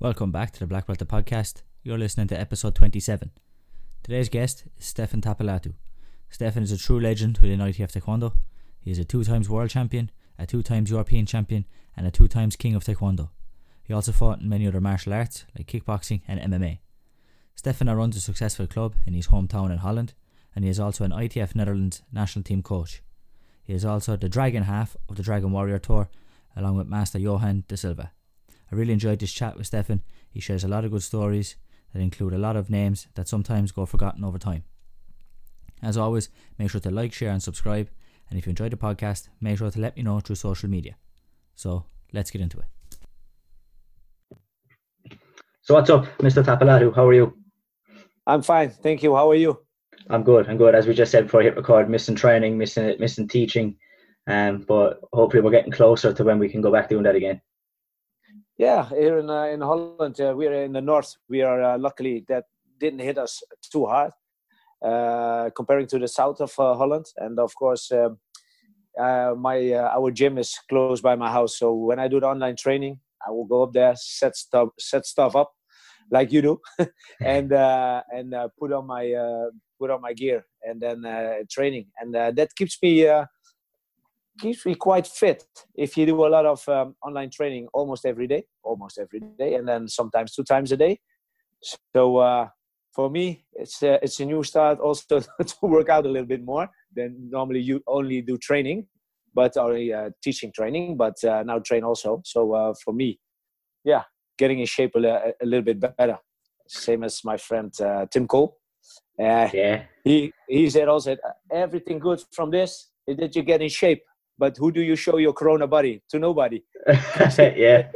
Welcome back to the Black Belt podcast. You're listening to episode 27. Today's guest is Stefan Tapilatu. Stefan is a true legend within ITF Taekwondo. He is a two times world champion, a two times European champion, and a two times king of Taekwondo. He also fought in many other martial arts like kickboxing and MMA. Stefan runs a successful club in his hometown in Holland, and he is also an ITF Netherlands national team coach. He is also the Dragon half of the Dragon Warrior Tour, along with Master Johan de Silva. I really enjoyed this chat with Stefan. He shares a lot of good stories that include a lot of names that sometimes go forgotten over time. As always, make sure to like, share, and subscribe. And if you enjoyed the podcast, make sure to let me know through social media. So let's get into it. So what's up, Mr. Tapilatu? How are you? I'm fine, thank you. How are you? I'm good. I'm good. As we just said before I hit record, missing training, missing it, missing teaching, um, but hopefully we're getting closer to when we can go back doing that again. Yeah, here in uh, in Holland, uh, we're in the north. We are uh, luckily that didn't hit us too hard uh, comparing to the south of uh, Holland. And of course, um, uh, my our gym is close by my house. So when I do the online training, I will go up there, set stuff set stuff up, like you do, and and put on my put on my gear and then training, and that keeps me keeps me quite fit if you do a lot of um, online training almost every day almost every day and then sometimes two times a day. So uh, for me it's uh, it's a new start also to work out a little bit more than normally you only do training but only uh, teaching training but uh, now train also. So uh, for me yeah getting in shape a, a, little bit better. Same as my friend uh, tim cole. Yeah. he he said also everything good from this? Is that you get in shape but who do you show your corona body? To nobody. Yeah.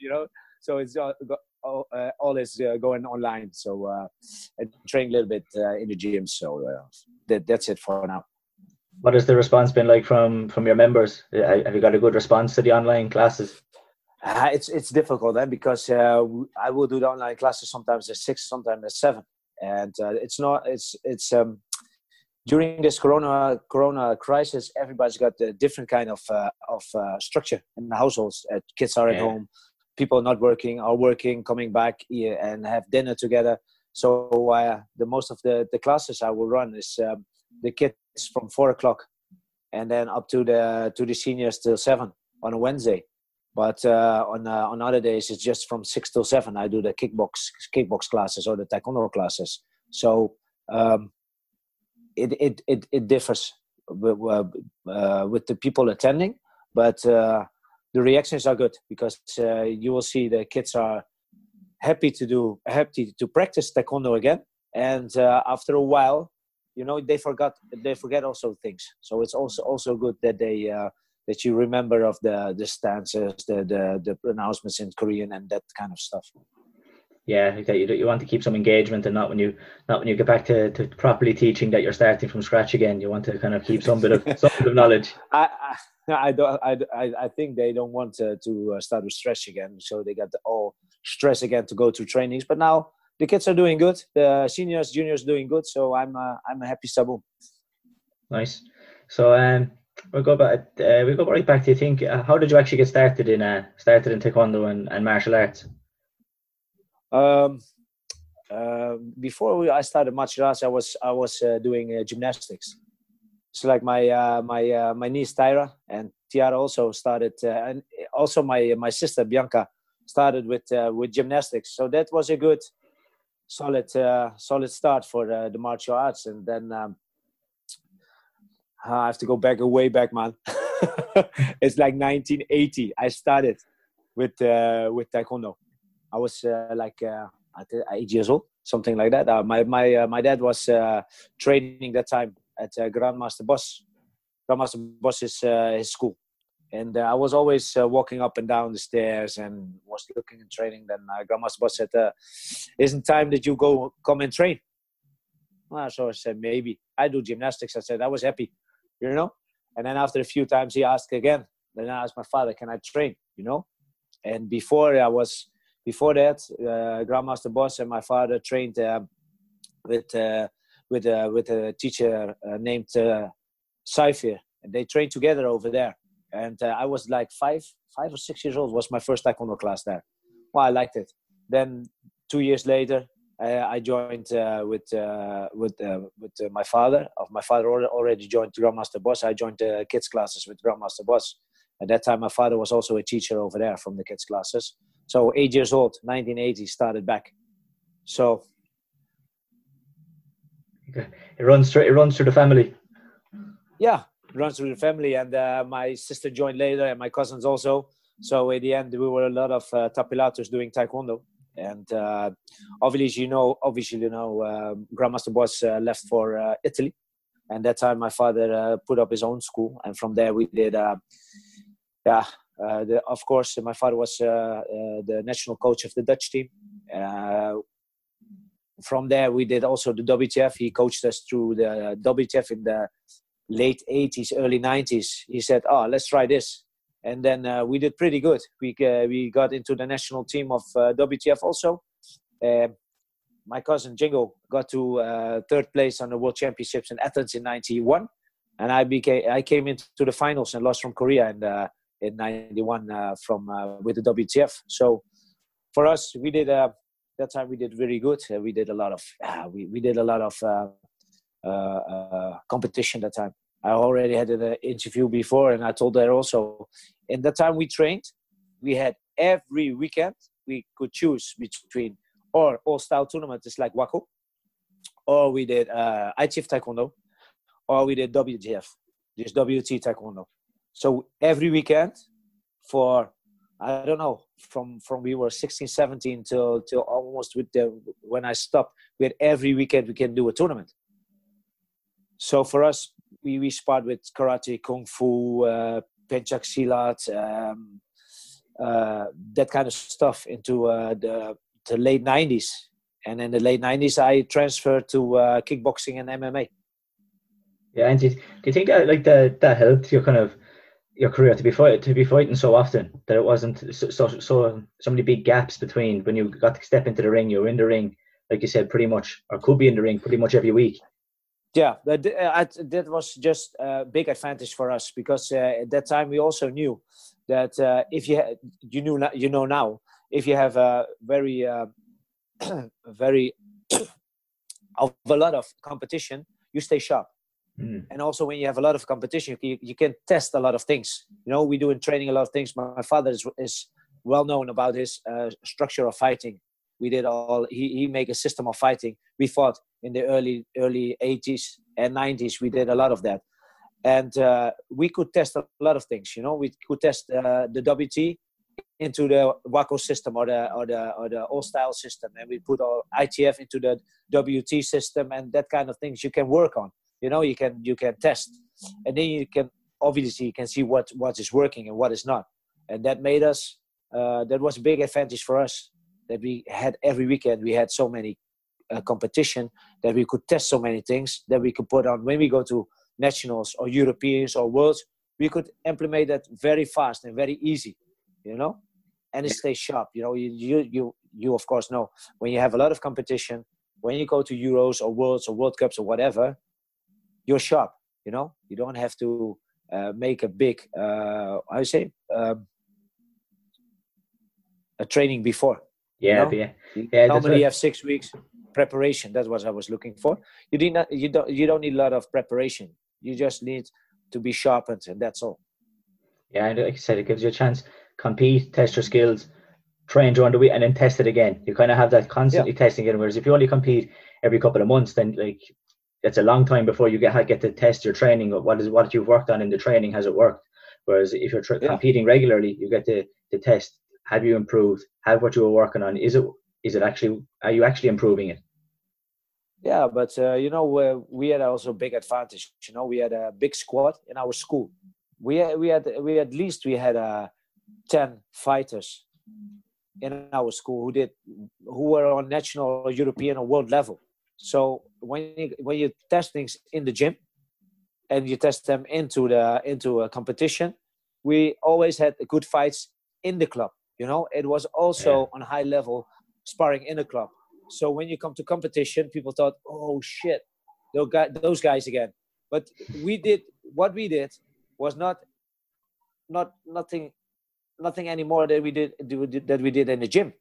You know? So it's all, all, uh, all is uh, going online. So uh, i train a little bit uh, in the gym. So uh, that, that's it for now. What has the response been like from from your members? Uh, have you got a good response to the online classes? It's it's difficult then because I will do the online classes sometimes at six, sometimes at seven, and it's not it's it's um, during this corona corona crisis, everybody's got a different kind of uh, of uh, structure in the households. Uh, kids are at yeah. home, people not working are working, coming back and have dinner together. So uh, the most of the the classes I will run is um, the kids from four o'clock, and then up to the to the seniors till seven on a Wednesday. But uh, on uh, on other days, it's just from six till seven. I do the kickbox kickbox classes or the taekwondo classes. So um, it it it, it differs with, uh, with the people attending, but uh, the reactions are good because uh, you will see the kids are happy to do happy to practice taekwondo again, and after a while, you know they forgot they forget also things. So it's also also good that they that you remember of the the stances, the the the pronouncements in Korean and that kind of stuff yeah that you, you want to keep some engagement and not when you not when you get back to, to properly teaching that you're starting from scratch again. You want to kind of keep some bit of some bit of knowledge. I, I, I don't I, I think they don't want to, to uh, start with stress again. So they got the all stress again to go to trainings. But now the kids are doing good. The seniors juniors doing good. So i'm uh, i'm a happy sabu. Nice. So um we'll go back uh, we'll go right back to you think uh, how did you actually get started in uh started in taekwondo and, and martial arts um, uh, before we, I started martial arts, I was I was uh, doing uh, gymnastics. So like my uh, my uh, my niece Tyra and Tiara also started, uh, and also my my sister Bianca started with with gymnastics. So that was a good, solid solid start for the martial arts. And then um, I have to go back way back, man. it's like 1980. I started with with taekwondo I was uh, like uh, eight years old, something like that. Uh, my my uh, my dad was uh, training that time at uh, Grandmaster Boss. Grandmaster Boss is his school, and I was always walking up and down the stairs and was looking and training. Then Grandmaster Boss said, "Isn't time that you go come and train?" Well, so I said, "Maybe." I do gymnastics. I said I was happy, you know. And then after a few times, he asked again. Then I asked my father, "Can I train?" You know. And before I was before that, uh, Grandmaster Boss and my father trained uh, with uh, with with a teacher named uh, Saifir, and they trained together over there. And I was like five, five or six years old. Was my first taekwondo class there. Well, I liked it. then two years later, I joined uh, with uh, with with my father. Of my father already joined Grandmaster Boss. I joined the kids classes with Grandmaster Boss. At that time, my father was also a teacher over there from the kids classes. So eight years old, 1980, started back. So it runs through it runs through the family. Yeah, it runs through the family, and uh, my sister joined later, and my cousins also. So at the end, we were a lot of uh, Tapilatus doing taekwondo and uh, obviously you know obviously you know uh, grandmaster boss uh, left for uh, italy and that time my father uh, put up his own school and from there we did uh, yeah the, of course my father was the national coach of the dutch team. From there we did also the wtf he coached us through the wtf in the late 80s early 90s he said oh let's try this. And then uh, we did pretty good. We uh, we got into the national team of uh, WTF also. My cousin Jingo got to uh, third place on the World Championships in Athens in '91, and I became I came into the finals and lost from Korea. And uh, in '91 uh, from uh, with the WTF. So for us, we did uh, that time we did very good. Uh, we did a lot of we we did a lot of competition that time. I already had an interview before, and I told her also. In that time we trained, we had every weekend we could choose between or all style tournament tournaments like WAKO, or we did uh, ITF Taekwondo, or we did WTF, just WT Taekwondo. So every weekend for I don't know from from we were 16, 17 till almost with the when I stopped, we had every weekend we can do a tournament. So for us, we, we sparred with karate, kung fu, uh, pencak silat, um, uh, that kind of stuff into uh, the, the late 90s. And in the late 90s, I transferred to uh, kickboxing and MMA. Yeah, and do you, do you think that like that that helped your kind of your career to be fight to be fighting so often that it wasn't so so so, so many big gaps between when you got to step into the ring, you were in the ring, like you said, pretty much, or could be in the ring pretty much every week. Yeah that, uh, that was just a big advantage for us because uh, at that time we also knew that uh, if you ha- you knew you know now if you have a very uh, very of a lot of competition you stay sharp mm. and also when you have a lot of competition you, you can test a lot of things. You know we do in training a lot of things. My, my father is, is well known about his uh, structure of fighting. We did all he, he make a system of fighting. We fought in the early early 80s and 90s we did a lot of that. And uh, we could test a lot of things you know. We could test uh, the wt into the WAKO system or the or the or the all style system. And we put our itf into the wt system and that kind of things you can work on you know you can you can test and then you can obviously you can see what what is working and what is not and that made us uh, that was a big advantage for us that we had every weekend we had so many uh, competition that we could test so many things that we could put on when we go to nationals or Europeans or worlds. We could implement that very fast and very easy, you know, and it stays sharp. You know, you you you you of course know when you have a lot of competition, when you go to Euros or Worlds or World Cups or whatever, you're sharp. You know, you don't have to uh, make a big uh, I say um, a training before. Yeah, you know? yeah, yeah. Normally, you have six weeks preparation. That's what I was looking for. You did not. You don't. You don't need a lot of preparation. You just need to be sharpened, and that's all. Yeah, and like I said, it gives you a chance compete, test your skills, train during the week, and then test it again. You kind of have that constantly yeah. testing it. Whereas if you only compete every couple of months, then like it's a long time before you get get to test your training. What is what you've worked on in the training has it worked? Whereas if you're tra- yeah. competing regularly, you get to, to test have you improved? Have what you were working on? Is it is it actually are you actually improving it? Yeah, but uh, you know uh, we had also big advantage. You know we had a big squad in our school. We had, we had we at least we had uh, ten fighters in our school who did who were on national, European, or world level. So when you, when you test things in the gym and you test them into the into a competition, we always had good fights in the club. You know, it was also yeah. on high level sparring in a club. So when you come to competition, people thought, "Oh shit, those guys again." But we did what we did was not not nothing nothing anymore that we did that we did in the gym.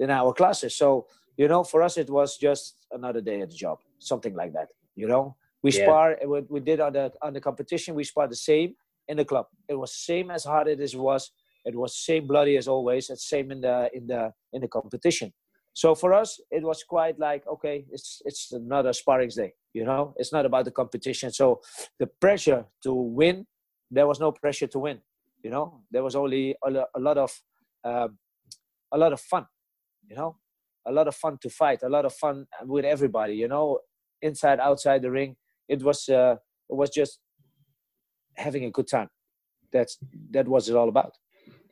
in our classes. So you know, for us it was just another day at the job, something like that. You know, we yeah. spar. We, we did on the on the competition. We spar the same in the club. It was same as hard as it was. It was same bloody as always. It's same in the in the in the competition. So for us, it was quite like okay, it's it's another sparring day. You know, it's not about the competition. So the pressure to win, there was no pressure to win. You know, there was only a, a lot of um, a lot of fun. You know, a lot of fun to fight, a lot of fun with everybody. You know, inside, outside the ring. It was uh, it was just having a good time. That's that was it all about.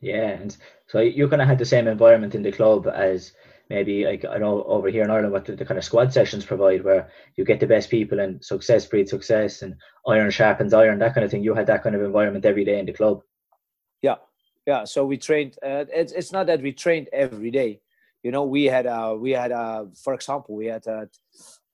Yeah, and so you kind of had the same environment in the club as maybe like I know over here in Ireland what the, the, kind of squad sessions provide where you get the best people and success breeds success and iron sharpens iron that kind of thing. You had that kind of environment every day in the club. Yeah, yeah. So we trained. Uh, it's it's not that we trained every day. You know, we had uh we had uh for example we had uh,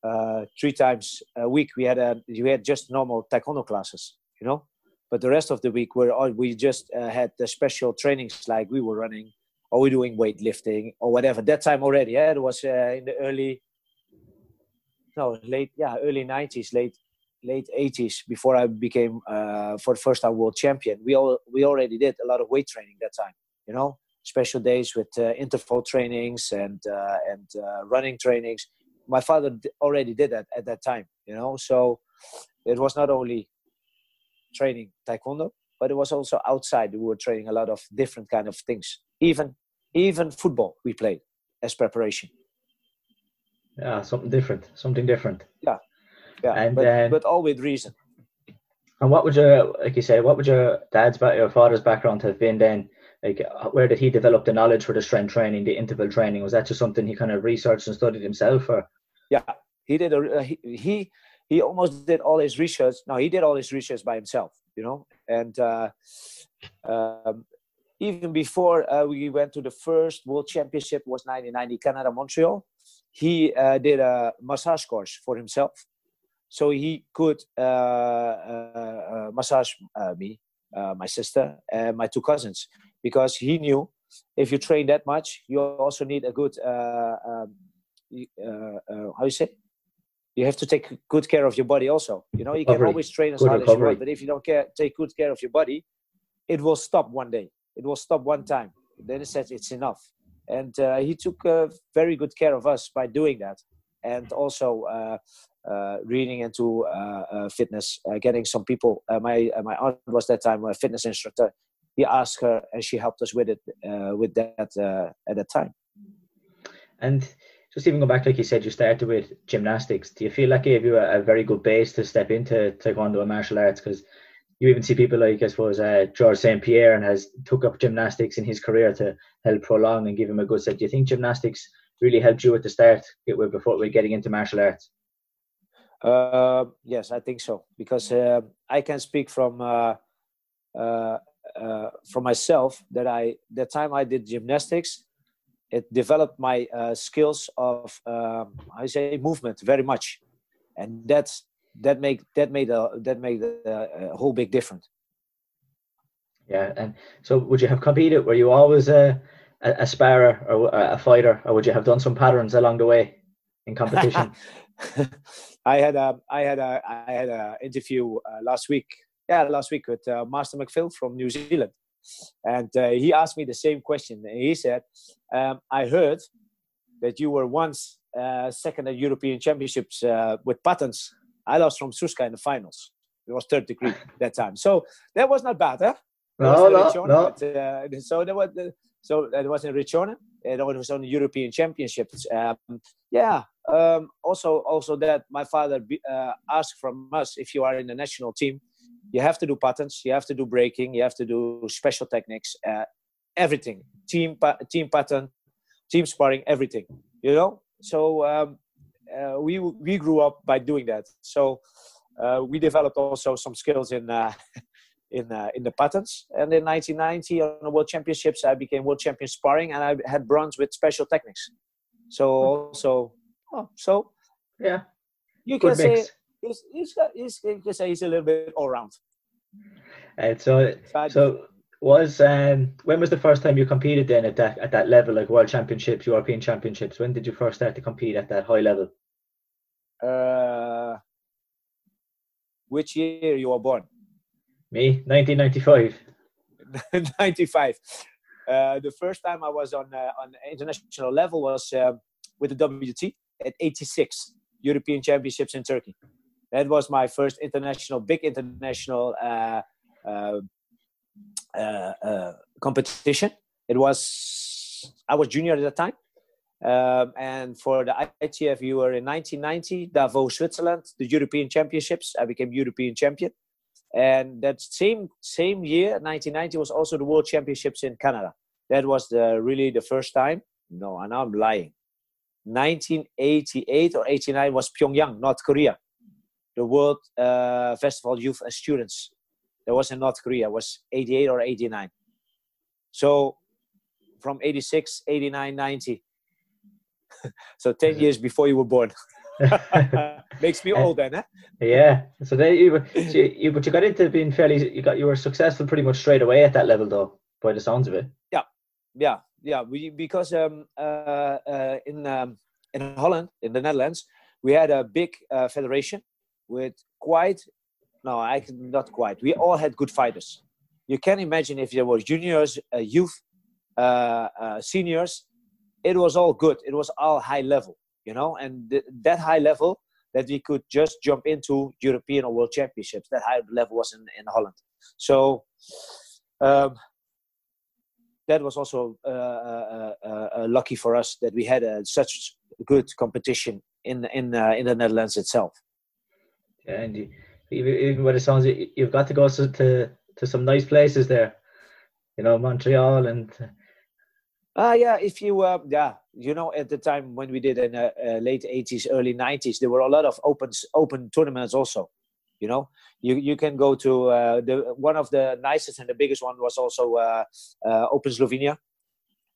uh three times a week we had a we had just normal taekwondo classes. You know, but the rest of the week we're all we just uh, had the special trainings like we were running or we're doing weightlifting or whatever. That time already, yeah, it was uh, in the early, no, late, yeah, early '90s, late late '80s. Before I became uh, for the first time world champion, we all we already did a lot of weight training that time. You know, special days with uh, interval trainings and uh, and uh, running trainings. My father already did that at that time. You know, so it was not only training taekwondo, but it was also outside. We were training a lot of different kind of things. Even even football we played as preparation. Yeah, something different, something different. Yeah, yeah, and but, but all with reason. And what would your, like you say, what would your dad's, your father's background have been then? Like, where did he develop the knowledge for the strength training, the interval training? Was that just something he kind of researched and studied himself, or? Yeah, he did. A, he, he he almost did all his research. No, he did all his research by himself. You know, and uh, um, even before uh, we went to the first World Championship was 1990 Canada Montreal. He uh, did a massage course for himself, so he could uh, uh, uh, massage me, my sister, and my two cousins, because he knew if you train that much, you also need a good um, how you say? You have to take good care of your body also. You know you can always train as good hard recovery. as you want but if you don't care, take good care of your body it will stop one day. It will stop one time. Then he said it's enough. And uh, he took uh, very good care of us by doing that and also uh, uh reading into uh, uh, fitness. Getting some people my my aunt was that time a fitness instructor he asked her and she helped us with it with that at that time and just even go back, like you said, you started with gymnastics. Do you feel that gave you a, a very good base to step into taekwondo and martial arts? Because you even see people like I suppose uh, George St Pierre and has took up gymnastics in his career to help prolong and give him a good set. Do you think gymnastics really helped you at the start before we're getting into martial arts? Uh, yes, I think so because uh, I can speak from uh, uh, from myself that I that time I did gymnastics, it developed my uh, skills of um, I say movement very much, and that's that make that made a that made a, a whole big difference. Yeah, and so would you have competed? Were you always a a, a sparrer or a fighter, or would you have done some patterns along the way in competition? I had a I had a I had a interview uh, last week. Yeah, last week with uh, Master McPhill from New Zealand, and uh, he asked me the same question. And he said, um, I heard that you were once uh, second at European Championships uh, with patterns. I lost from Suska in the finals. It was third degree that time. So that was not bad, huh? No, no, no. But, uh, so that was so that was in Riccione. It was on the European Championships. Um, yeah. Um, also, also that my father uh, asked from us if you are in the national team, you have to do patterns, you have to do breaking, you have to do special techniques, uh, everything, team pa- team pattern, team sparring, everything. You know, so um, uh, we we grew up by doing that. So uh, we developed also some skills in. Uh, in, uh, in the patterns and in 1990 on the world championships i became world champion sparring and i had bronze with special techniques so also oh, so yeah you can say he's, he's, he's, you can say he's a little bit all round and so, so Was um, when was the first time you competed then at that at that level, like World Championships, European Championships? When did you first start to compete at that high level? Uh, which year you were born? Me, 1995. 95. Uh, the first time I was on uh, on international level was uh, with the WT at 86 European Championships in Turkey. That was my first international, big international uh, uh, uh, uh, competition. It was I was junior at the time, um, and for the ITF, you were in 1990 Davos, Switzerland, the European Championships. I became European champion, and that same same year, 1990, was also the World Championships in Canada. That was the really the first time. No, and I'm lying. 1988 or 89 was Pyongyang, North Korea, the World uh, Festival Youth and Students that was in North Korea was 88 or 89. So from 86, 89, 90. so 10 years before you were born. Makes me old then, huh? Yeah. So then you, so you, but you got into being fairly, you got, you were successful pretty much straight away at that level, though, by the sounds of it. Yeah, yeah, yeah. We because um uh, uh in um in Holland, in the Netherlands, we had a big uh, federation with quite no, I not quite. We all had good fighters. You can imagine if there were juniors, uh, youth, uh, uh, seniors, it was all good. It was all high level, you know, and th- that high level that we could just jump into European or World Championships. That high level was in, in Holland. So um, that was also uh, uh, uh, lucky for us that we had such good competition in in in the Netherlands itself. Yeah, indeed even, even with the songs, you've got to go to, to, to some nice places there. You know, Montreal and. Ah, uh, yeah. If you, uh, yeah, you know, at the time when we did in the uh, late '80s, early '90s, there were a lot of open open tournaments also. You know, you you can go to uh, the one of the nicest and the biggest one was also uh, uh, Open Slovenia.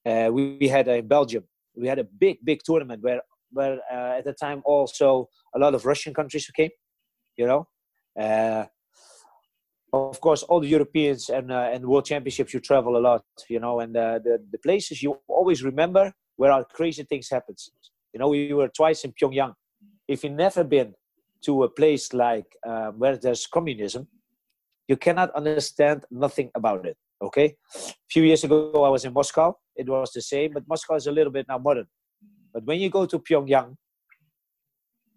Uh, we, we had in Belgium. We had a big big tournament where where uh, at the time also a lot of Russian countries came. You know, uh, of course, all the Europeans and uh, and World Championships, you travel a lot, you know, and uh, the the places you always remember where our crazy things happen. You know, we were twice in Pyongyang. If you've never been to a place like uh, where there's communism, you cannot understand nothing about it. Okay, a few years ago I was in Moscow. It was the same, but Moscow is a little bit now modern. But when you go to Pyongyang,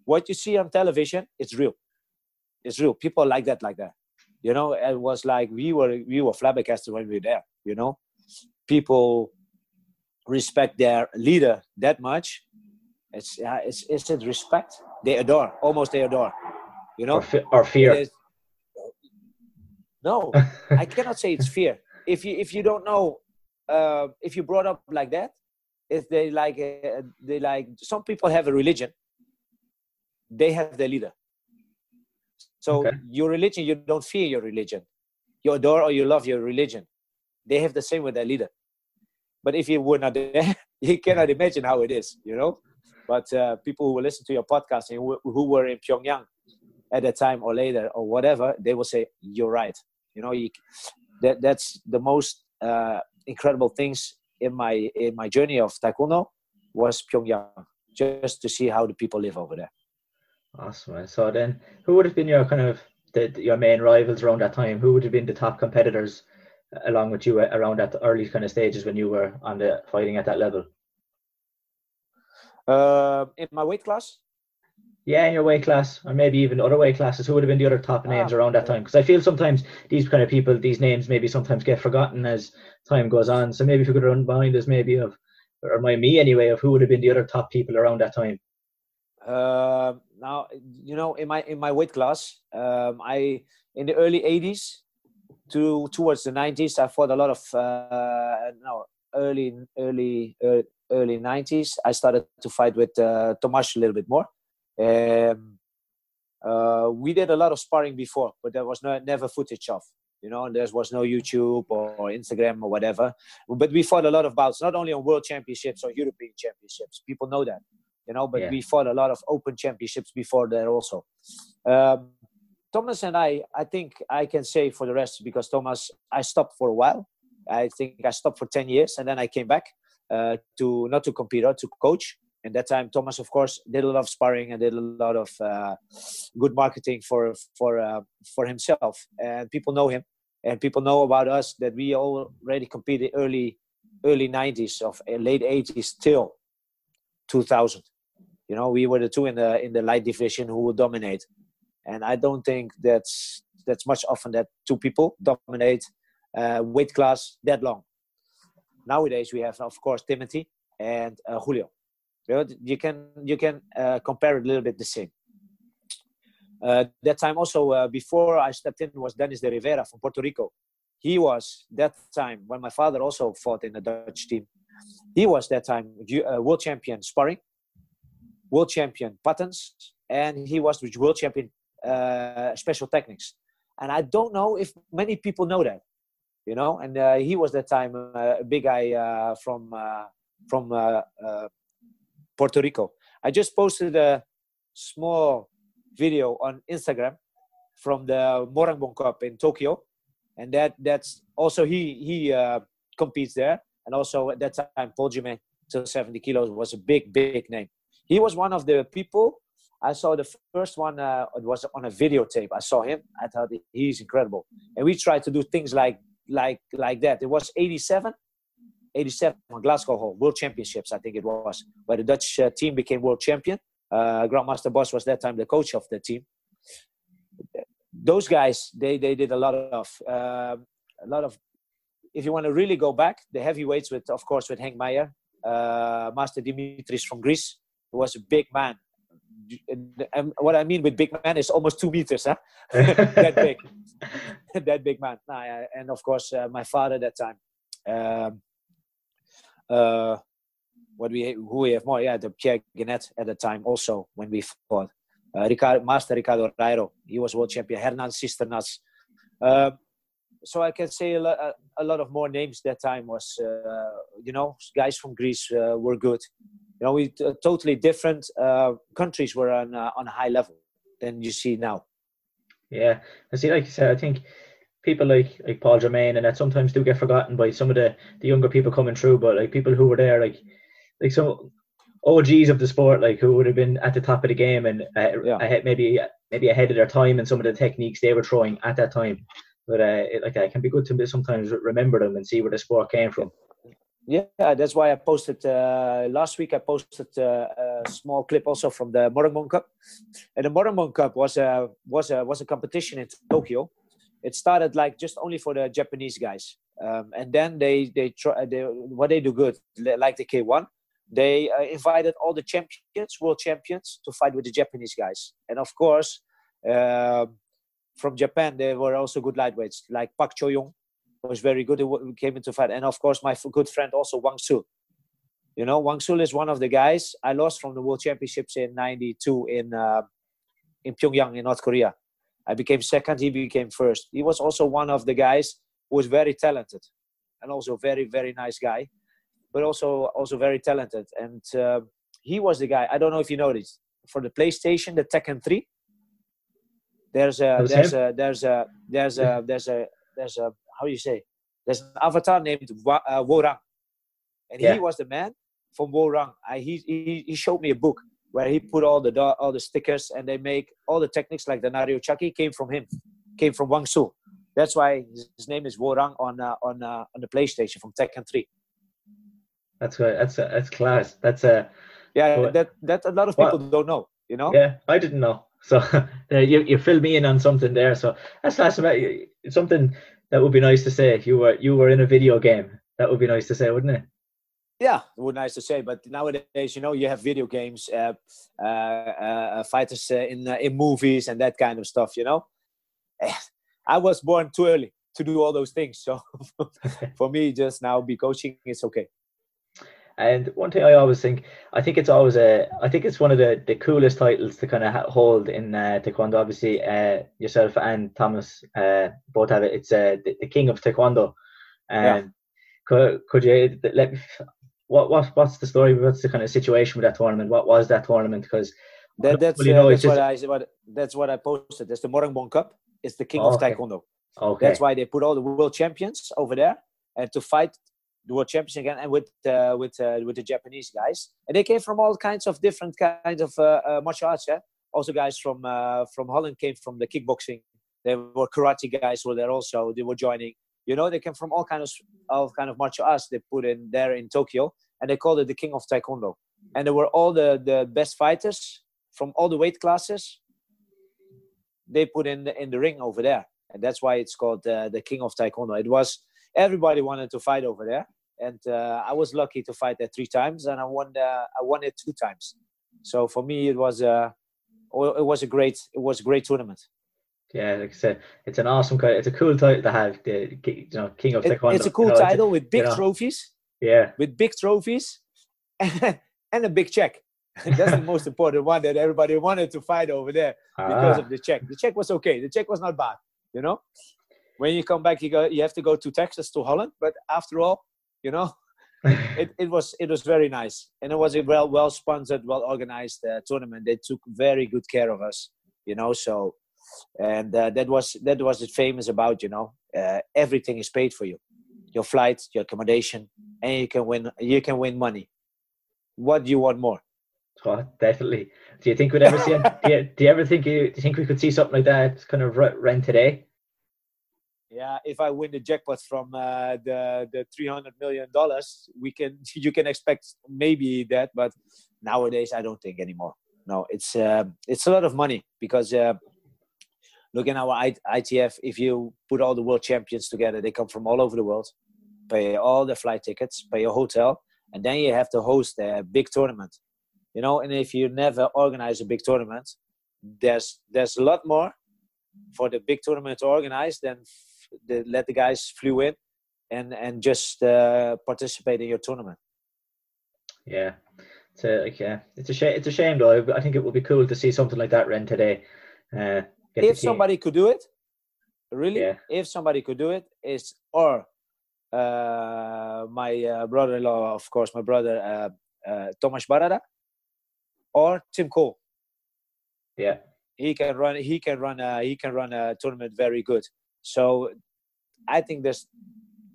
what you see on television, it's real it's real. People like that, like that. You know, it was like we were we were flabbergasted when we were there. You know, people respect their leader that much. It's uh, it's it's it respect. They adore, almost they adore. You know, or, or fear. Is, no, I cannot say it's fear. If you if you don't know, uh, if you brought up like that, if they like uh, they like some people have a religion, they have their leader. So okay. your religion, you don't fear your religion. You adore or you love your religion. They have the same with their leader. But if you were not there, you cannot imagine how it is, you know? But uh, people who will listen to your podcast and who, who were in Pyongyang at that time or later or whatever, they will say, you're right. You know, you, that, that's the most uh, incredible things in my, in my journey of Taekwondo was Pyongyang, just to see how the people live over there. Awesome. So then, who would have been your kind of the, your main rivals around that time? Who would have been the top competitors along with you around that early kind of stages when you were on the fighting at that level? Uh, in my weight class. Yeah, in your weight class, or maybe even other weight classes. Who would have been the other top names ah, around that time? Because I feel sometimes these kind of people, these names, maybe sometimes get forgotten as time goes on. So maybe if you could remind us, maybe of, or remind me anyway, of who would have been the other top people around that time. Uh, now you know in my in my weight class um, i in the early 80s to towards the 90s i fought a lot of uh, no early early early 90s i started to fight with uh, a little bit more. Um, uh, we did a lot of sparring before but there was no never footage of you know there was no youtube or, or, instagram or whatever. But we fought a lot of bouts not only on world championships or european championships. People know that you know. But yeah. we fought a lot of open championships before that also. Um, Thomas and I, I think I can say for the rest because Thomas, I stopped for a while I think I stopped for 10 years and then I came back uh, to not to compete or to coach. And that time, Thomas, of course, did a lot of sparring and did a lot of uh, good marketing for for uh, for himself. And people know him, and people know about us that we already competed early early 90s of uh, late 80s till 2000. You know, we were the two in the in the light division who would dominate, and I don't think that's that's much often that two people dominate uh, weight class that long. Nowadays, we have, of course, Timothy and uh, Julio. You, know, you can you can uh, compare it a little bit the same. Uh, that time also uh, before I stepped in was Dennis de Rivera from Puerto Rico. He was that time when my father also fought in the Dutch team. He was that time uh, world champion sparring, world champion patterns, and he was with world champion uh, special techniques. And I don't know if many people know that, you know. And uh, he was that time a big guy from from Puerto Rico. I just posted a small video on Instagram from the Moranbong Cup in Tokyo, and that that's also he he uh, competes there, and also at that time Paul Jimé to 70 kilos was a big big name. He was one of the people I saw the first one. Uh, it was on a videotape. I saw him. I thought he's incredible, and we tried to do things like like like that. It was 87 87 Glasgow Hall World Championships, I think it was, where the Dutch uh, team became world champion. Uh, Grandmaster Boss was that time the coach of the team. Those guys, they they did a lot of uh, a lot of. If you want to really go back, the heavyweights with, of course, with Henk Meyer, uh, Master Dimitris from Greece, who was a big man. And what I mean with big man is almost two meters, huh? that big, that big man. And of course, uh, my father that time. Um, uh, what we who we have more, yeah, the Pierre Guenet at the time also when we fought. Uh, Ricardo, Master Ricardo Rairo, he was world champion. Hernan Cisternas. Uh, so I can say a lot, a lot, of more names that time was, uh, you know, guys from Greece uh, were good. You know, we uh, totally different uh, countries were on on a high level than you see now. Yeah, I see. Like you said, I think people like like Paul Germain and that sometimes do get forgotten by some of the the younger people coming through. But like people who were there, like like some OGs of the sport, like who would have been at the top of the game and uh, yeah. ahead, maybe maybe ahead of their time and some of the techniques they were throwing at that time. But uh, it, like it can be good to sometimes remember them and see where the sport came from. Yeah, that's why I posted uh, last week. I posted uh, a small clip also from the Moranbong Cup, and the Moranbong Cup was a was a was a competition in Tokyo it started like just only for the Japanese guys, um, and then they they try they, what they do good like the K1. They uh, invited all the champions, world champions, to fight with the Japanese guys, and of course, uh, from Japan there were also good lightweights like Pak Choyong was very good. He came into fight, and of course my good friend also Hwang Su. You know, Hwang Su is one of the guys I lost from the World Championships in '92 in uh, in Pyongyang in North Korea I became second, he became first. He was also one of the guys who was very talented and also very, very nice guy, but also also very talented. And uh, he was the guy. I don't know if you noticed for the PlayStation, the Tekken 3. There's a there's a there's a there's a there's a there's a how do you say there's an avatar named uh, Hwoarang, and yeah. he was the man from Hwoarang. I, he, he he showed me a book where he put all the all the stickers and they make all the techniques like the Naeryo chagi came from him, came from Hwang Su. That's why his name is Hwoarang on uh, on uh, on the PlayStation from Tekken 3. That's good. That's a, that's class. That's a yeah. that that a lot of people don't know. You know. Yeah, I didn't know. So you you filled me in on something there. So that's that's about you. something that would be nice to say. You were you were in a video game. That would be nice to say, wouldn't it? Yeah, it would nice to say, but nowadays, you know, you have video games, uh, uh, uh, fighters uh, in uh, in movies and that kind of stuff. You know, I was born too early to do all those things, so for me, just now be coaching is okay. And one thing I always think, I think it's always a, I think it's one of the, the coolest titles to kind of hold in uh, Taekwondo. Obviously, uh, yourself and Thomas uh, both have it. It's uh, the, the King of Taekwondo. And yeah. could, could you let me, what what what's the story? What's the kind of situation with that tournament? What was that tournament? Because that, that's, uh, know, that's what I what, that's what I posted. That's the Moranbong Cup. It's the king oh, of. Taekwondo. Okay. That's why they put all the world champions over there, and to fight the world championship again, and with uh, with uh, with the Japanese guys, and they came from all kinds of different kinds of uh, uh, martial arts. Yeah, also guys from uh, from Holland came from the kickboxing. There were karate guys were there also. They were joining. You know, they came from all kinds of all kind of martial arts. They put in there in Tokyo, and they called it the King of Taekwondo. And there were all the the best fighters from all the weight classes. They put in the, in the ring over there, and that's why it's called uh, the King of Taekwondo. It was everybody wanted to fight over there, and uh, I was lucky to fight there three times, and I won. Uh, I won it two times. So for me, it was a it was a great it was a great tournament. Yeah, like I said, it's an awesome. It's a cool title to have. The you know King of Taekwondo. it's a cool you know, title with big you know. trophies. Yeah, With big trophies, and, and a big check. That's the most important one that everybody wanted to fight over there because Ah, of the check. The check was okay. The check was not bad. You know, when you come back, you go. You have to go to Texas to Holland, but after all, you know, it, it was it was very nice, and it was a well well sponsored, well organized uh, tournament. They took very good care of us. You know, so and uh, that was that was it famous about. You know, uh, everything is paid for you, your flight, your accommodation, and you can win you can win money. What do you want more? oh, definitely. Do you think we'd ever see? do, you, do you ever think you, do you think we could see something like that kind of r- run today? Yeah, if I win the jackpot from uh, the the three hundred million dollars, we can you can expect maybe that, but nowadays I don't think anymore. No, it's uh, it's a lot of money because uh, look at our ITF. If you put all the world champions together, they come from all over the world. Pay all the flight tickets, pay a hotel, and then you have to host a big tournament. You know, and if you never organize a big tournament, there's there's a lot more for the big tournament to organize than the, let the guys flew in and and just uh, participate in your tournament. Yeah, it's a, like, yeah, it's a shame. It's a shame though. I think it would be cool to see something like that run today. Uh, If somebody could do it, really, Yeah. if somebody could do it, it, is or uh, my uh, brother-in-law, of course, my brother uh, uh, Thomas Barada, or Tim Cole. yeah, he can run he can run a he can run a tournament very good so i think there's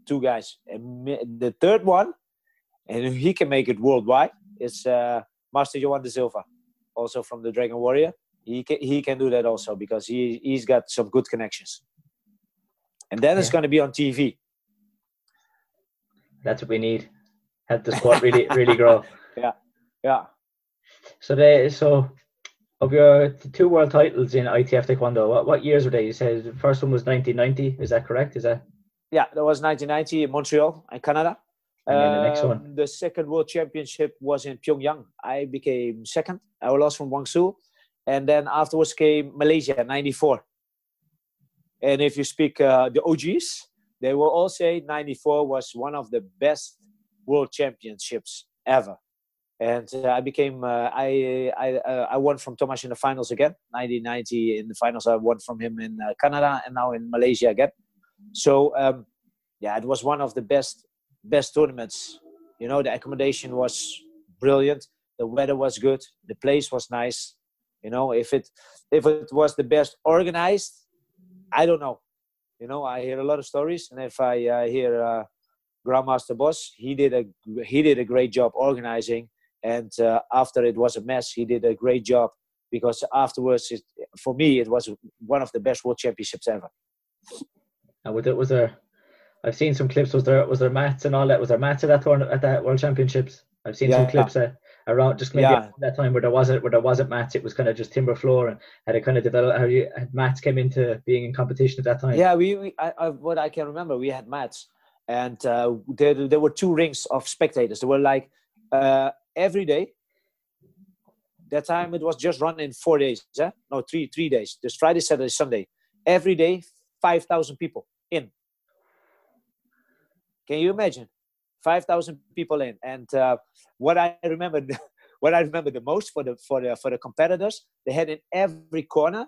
two guys And the third one and he can make it worldwide is uh, master johan de silva also from the dragon warrior he can he can do that also because he he's got some good connections and then it's going to be on tv that's what we need. Help the sport really, really grow. Yeah. Yeah So they, so of your two world titles in ITF Taekwondo, what, what years were they? You said the first one was 1990. Is that correct? Is that? Yeah, that was 1990 in Montreal, in Canada. And then the next one? Um, The second World Championship was in Pyongyang. I became second. I lost from Hwang Su. And then afterwards came Malaysia, 94. And if you speak uh, the OGs, they will all say 94 was one of the best World Championships ever. And uh, I became, uh, I, I, uh, I won from Thomas in the finals again. 1990 in the finals, I won from him in uh, Canada and now in Malaysia again. So um, yeah, it was one of the best best tournaments. You know, the accommodation was brilliant, the weather was good, the place was nice. You know, if it if it was the best organized, I don't know. You know, I hear a lot of stories, and if I uh, hear uh, Grandmaster Boss, he did a he did a great job organizing, and uh, after it was a mess, he did a great job because afterwards, it, for me, it was one of the best world championships ever. And was it was there? I've seen some clips. Was there was there mats and all that? Was there mats at that tournament at that World Championships? I've seen some Yeah. clips uh, around just maybe Yeah. that time where there wasn't where there wasn't mats. It was kind of just timber floor and had it kind of developed. How you had mats came into being in competition at that time? Yeah, we, we I, I, what I can remember, we had mats, and uh, there there were two rings of spectators. There were like uh, every day. That time it was just run in four days. Yeah, no, three three days. Just Friday, Saturday, Sunday. Every day, five thousand people in. Can you imagine? Five thousand people in, and uh, what I remember, what I remember the most for the for the for the competitors, they had in every corner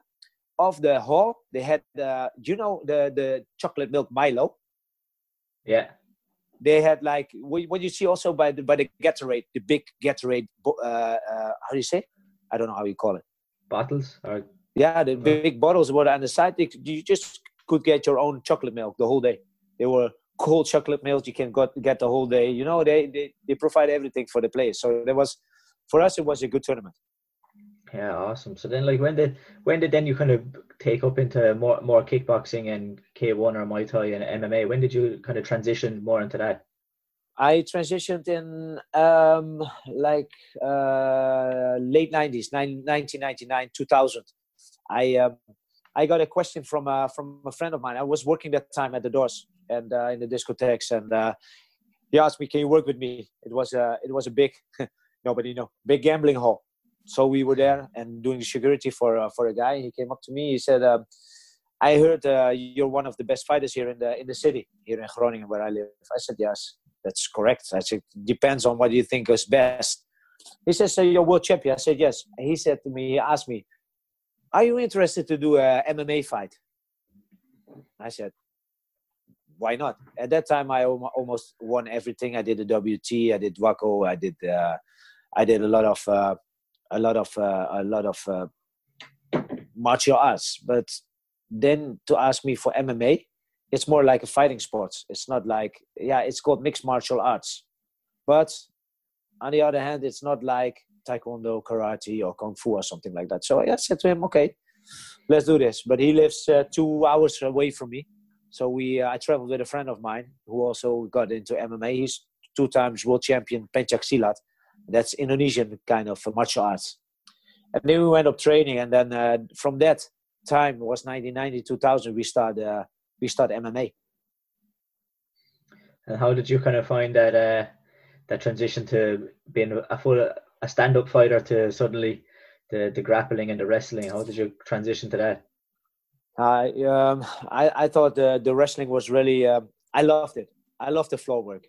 of the hall they had uh, you know the the chocolate milk Milo. yeah, They had like what what you see also by the by the Gatorade, the big Gatorade. Uh, uh, how do you say? I don't know how you call it. bottles or Yeah, the big bottles were on the side. You just could get your own chocolate milk the whole day. They were cold chocolate milk you can got, get the whole day. You know, they, they they provide everything for the players. So there was, for us, it was a good tournament. Yeah, awesome. So then, like, when did when did then you kind of take up into more more kickboxing and K one or Muay Thai and MMA? When did you kind of transition more into that? I transitioned in um, like uh, late 90s, 1999, 2000. I um, I got a question from uh, from a friend of mine. I was working that time at the doors and uh, in the discotheques, and uh, he asked me, "Can you work with me?" It was a it was a big nobody know big gambling hall. So we were there and doing security for uh, for a guy. He came up to me. He said, um, "I heard uh, you're one of the best fighters here in the in the city here in Groningen where I live." I said, "Yes, that's correct." I said, "Depends on what you think is best." He says, "So you're world champion?" I said, "Yes." He said to me, he asked me, are you interested to do a MMA fight? I said, why not? At that time, I almost won everything. I did the WT, I did WAKO, I did, uh, I did a lot of, uh, a lot of, uh, a lot of uh, martial arts. But then to ask me for MMA, it's more like a fighting sport. It's not like, yeah, it's called mixed martial arts. But on the other hand, it's not like taekwondo, karate, or kung fu or something like that. So I said to him, okay, let's do this. But he lives uh, two hours away from me. So we, uh, I traveled with a friend of mine who also got into MMA. He's two times world champion pencak silat. That's Indonesian kind of martial arts. And then we went up training, and then uh, from that time it was 1990 2000 we started uh, we started MMA. And how did you kind of find that uh, that transition to being a full a stand-up fighter to suddenly the the grappling and the wrestling? How did you transition to that? I um, I, I thought the the wrestling was really uh, I loved it. I loved the floor work.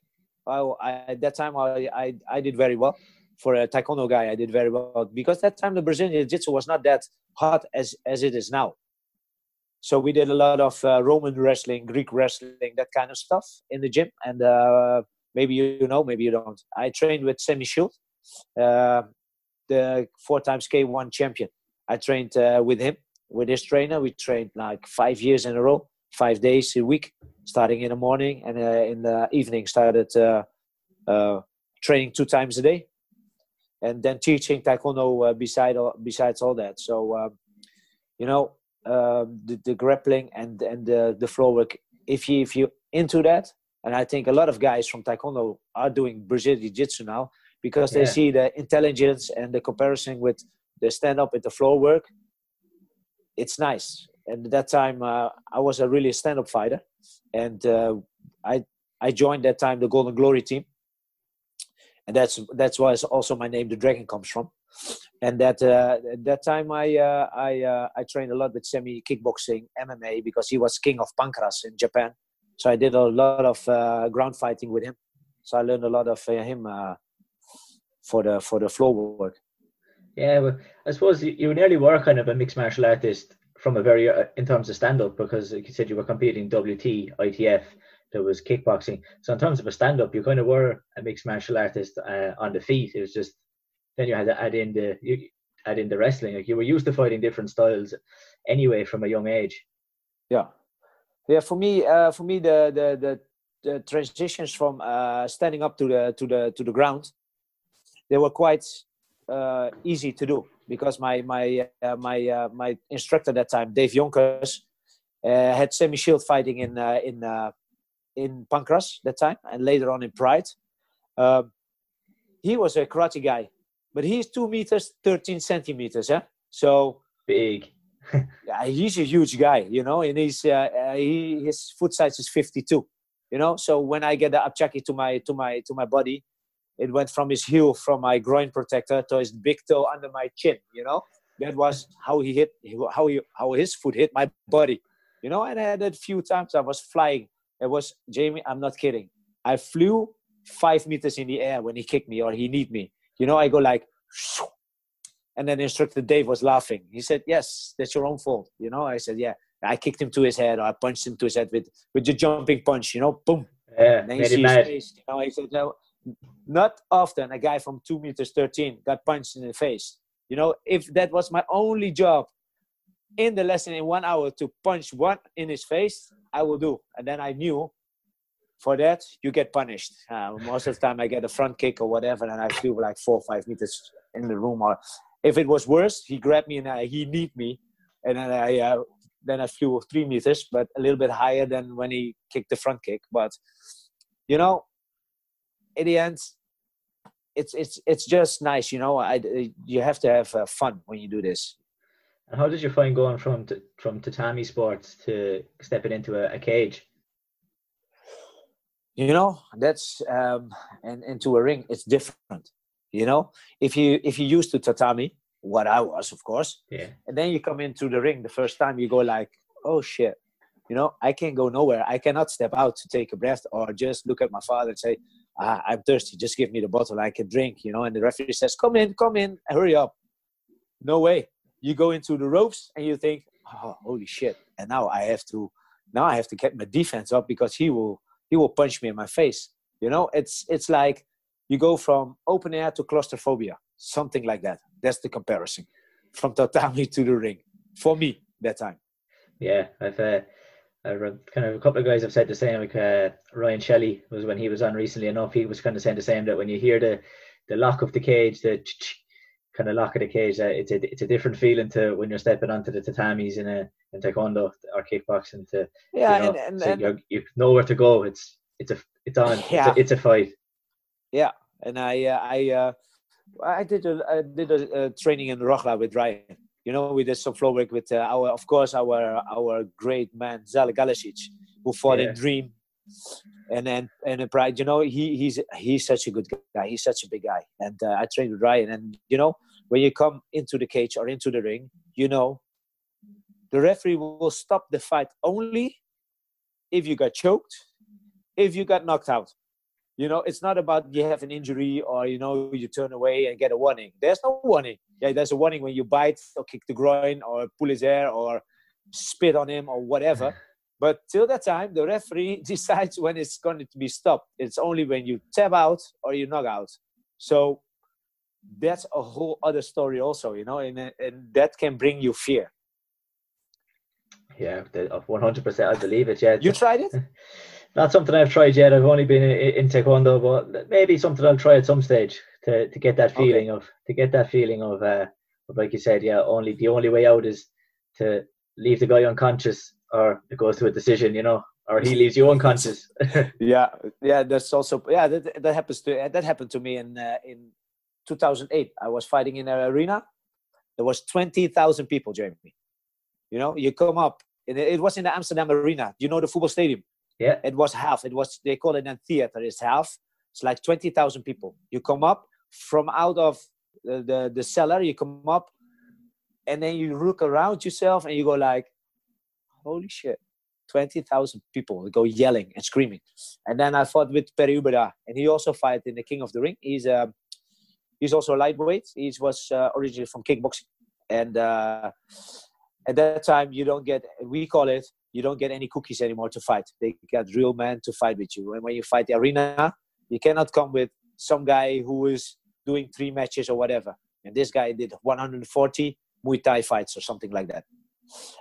I, I, at that time I, I I did very well for a taekwondo guy. I did very well because that time the Brazilian jiu-jitsu was not that hot as as it is now. So we did a lot of uh, Roman wrestling, Greek wrestling, that kind of stuff in the gym. And uh, maybe you know, maybe you don't. I trained with Semmy Schilt, uh, the four times K1 champion. I trained uh, with him, with his trainer. We trained like five years in a row, five days a week, starting in the morning and uh, in the evening. Started training two times a day, and then teaching taekwondo beside besides all that. So, um, you know, um, the, the, grappling and and the the floor work. If you if you into that, and I think a lot of guys from taekwondo are doing Brazilian jiu-jitsu now because they yeah. see the intelligence and the comparison with the stand up and the floor work. It's nice. And at that time, uh, I was a really stand up fighter. And uh, I, I joined that time the Golden Glory team. And that's that's why also my name, the Dragon, comes from. And that uh, at that time, I uh, I uh, I trained a lot with Semmy kickboxing, MMA, because he was king of Pancrase in Japan. So I did a lot of uh, ground fighting with him. So I learned a lot of him for the for the floor work. Yeah, but I suppose you nearly were kind of a mixed martial artist from a very uh, in terms of stand up because like you said you were competing WT, ITF, there was kickboxing. So in terms of a stand up, you kind of were a mixed martial artist uh, on the feet. It was just then you had to add in the you add in the wrestling. Like you were used to fighting different styles anyway from a young age. Yeah, yeah. For me, uh, for me, the the the, the transitions from uh, standing up to the to the to the ground they were quite uh, easy to do because my my uh, my uh, my instructor at that time, Dave Jonkers, uh, had Semmy Schilt fighting in uh, in uh, in Pancrase that time, and later on in Pride. Um, he was a karate guy, but he's two meters thirteen centimeters, yeah. So big. yeah, he's a huge guy, you know, and he's he his foot size is fifty two, you know. So when I get the ap chagi to my to my to my body, it went from his heel from my groin protector to his big toe under my chin you know? That was how he hit how he how his foot hit my body you know? And i had a few times i was flying. It was jamie i'm not kidding. I flew five meters in the air when he kicked me or he kneed me. You know i go like and then instructor dave was laughing. He said yes that's your own fault you know? I said yeah. I kicked him to his head or i punched him to his head with with the jumping punch you know? Boom. Yeah, and then you see his face, you know, he said, no, not often a guy from two meters 13 got punched in the face. You know, if that was my only job in the lesson in one hour to punch one in his face, I will do. And then I knew for that you get punished. Uh, most of the time I get a front kick or whatever, and I flew like four or five meters in the room. Or if it was worse, he grabbed me and I, he kneed me, and then I uh, then I flew three meters, but a little bit higher than when he kicked the front kick. But you know, in the end, it's it's it's just nice. You know, I you have to have uh, fun when you do this. And how did you find going from t- from tatami sports to stepping into a, a cage? you know that's um and into a ring it's different you know if you if you used to tatami what i was of course yeah and then you come into the ring the first time you go like oh shit you know i can't go nowhere i cannot step out to take a breath or just look at my father and say ah, i'm thirsty just give me the bottle i can drink you know and the referee says come in come in hurry up no way you go into the ropes and you think oh holy shit and now i have to now i have to get my defense up because he will he will punch me in my face. You know, it's it's like you go from open air to claustrophobia, something like that. That's the comparison from tatami to the ring for me that time. Yeah, I've uh, Kind of a couple of guys have said the same. Like uh, Ryan Shelley was when he was on recently enough. He was kind of saying the same that when you hear the the lock of the cage, the kind of lock of the cage, uh, it's a it's a different feeling to when you're stepping onto the tatamis in a in taekwondo or kickboxing. To yeah, you know, and, and, so and you know where to go. It's it's a it's on. Yeah. It's, a, it's a fight. Yeah, and I uh, I uh, I did a I did a, a training in Rochla with Ryan. You know, we did some floor work with uh, our, of course, our our great man Zelg Galešić, who fought yeah. in Dream, and then and Pride. You know, he he's he's such a good guy. He's such a big guy, and uh, I trained with Ryan. And you know, when you come into the cage or into the ring, you know, the referee will stop the fight only if you got choked if you got knocked out. You know, it's not about you have an injury or you know you turn away and get a warning. There's no warning. Yeah, there's a warning when you bite or kick the groin or pull his hair or spit on him or whatever. But till that time, the referee decides when it's going to be stopped. It's only when you tap out or you knock out. So that's a whole other story, also. You know, and and that can bring you fear. Yeah, 100%. I believe it. Yeah. You tried it? not something I've tried yet. I've only been in, in taekwondo, but maybe something I'll try at some stage to, to get that feeling okay. of to get that feeling of uh, of like you said, yeah. Only the only way out is to leave the guy unconscious, or it goes to a decision, you know, or he leaves you unconscious. yeah, yeah. That's also yeah. That, that happens to that happened to me in uh, in 2008. I was fighting in an arena. There was twenty thousand people, Jamie. You know, you come up. It, it was in the Amsterdam Arena. You know the football stadium. Yeah. It was half. It was they call it a theater. It's half. It's like twenty thousand people. You come up from out of the, the, the cellar. You come up, and then you look around yourself, and you go like, "Holy shit!" Twenty thousand people go yelling and screaming. And then I fought with Perry Ubeda, and he also fought in the King of the Ring. He's uh, he's also a lightweight. He was uh, originally from kickboxing, and uh, at that time you don't get we call it you don't get any cookies anymore to fight. They got real men to fight with you. And when you fight the arena, you cannot come with some guy who is doing three matches or whatever. And this guy did 140 Muay Thai fights or something like that.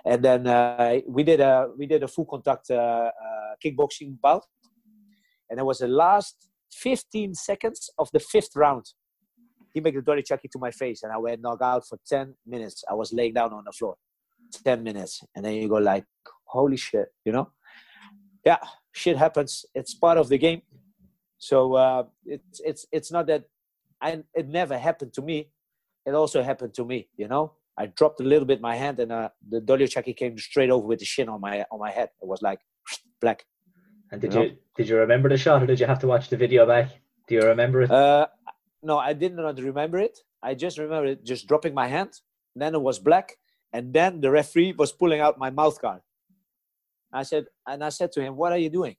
And then uh, we did a we did a full contact uh, uh, kickboxing bout, and it was the last 15 seconds of the fifth round. He made the dollyo chagi to my face, and I went knocked out for 10 minutes. I was laying down on the floor. 10 minutes and then you go like holy shit you know? Yeah shit happens. It's part of the game. So uh, it's it's it's not that I, it never happened to me. It also happened to me you know? I dropped a little bit my hand and uh, the dollyo chagi came straight over with the shin on my on my head. It was like black. And did you, you did you remember the shot or did you have to watch the video back? Do you remember it? Uh, no i did not remember it. I just remember it just dropping my hand. Then it was black. And then the referee was pulling out my mouth guard. I said, and I said to him, "What are you doing?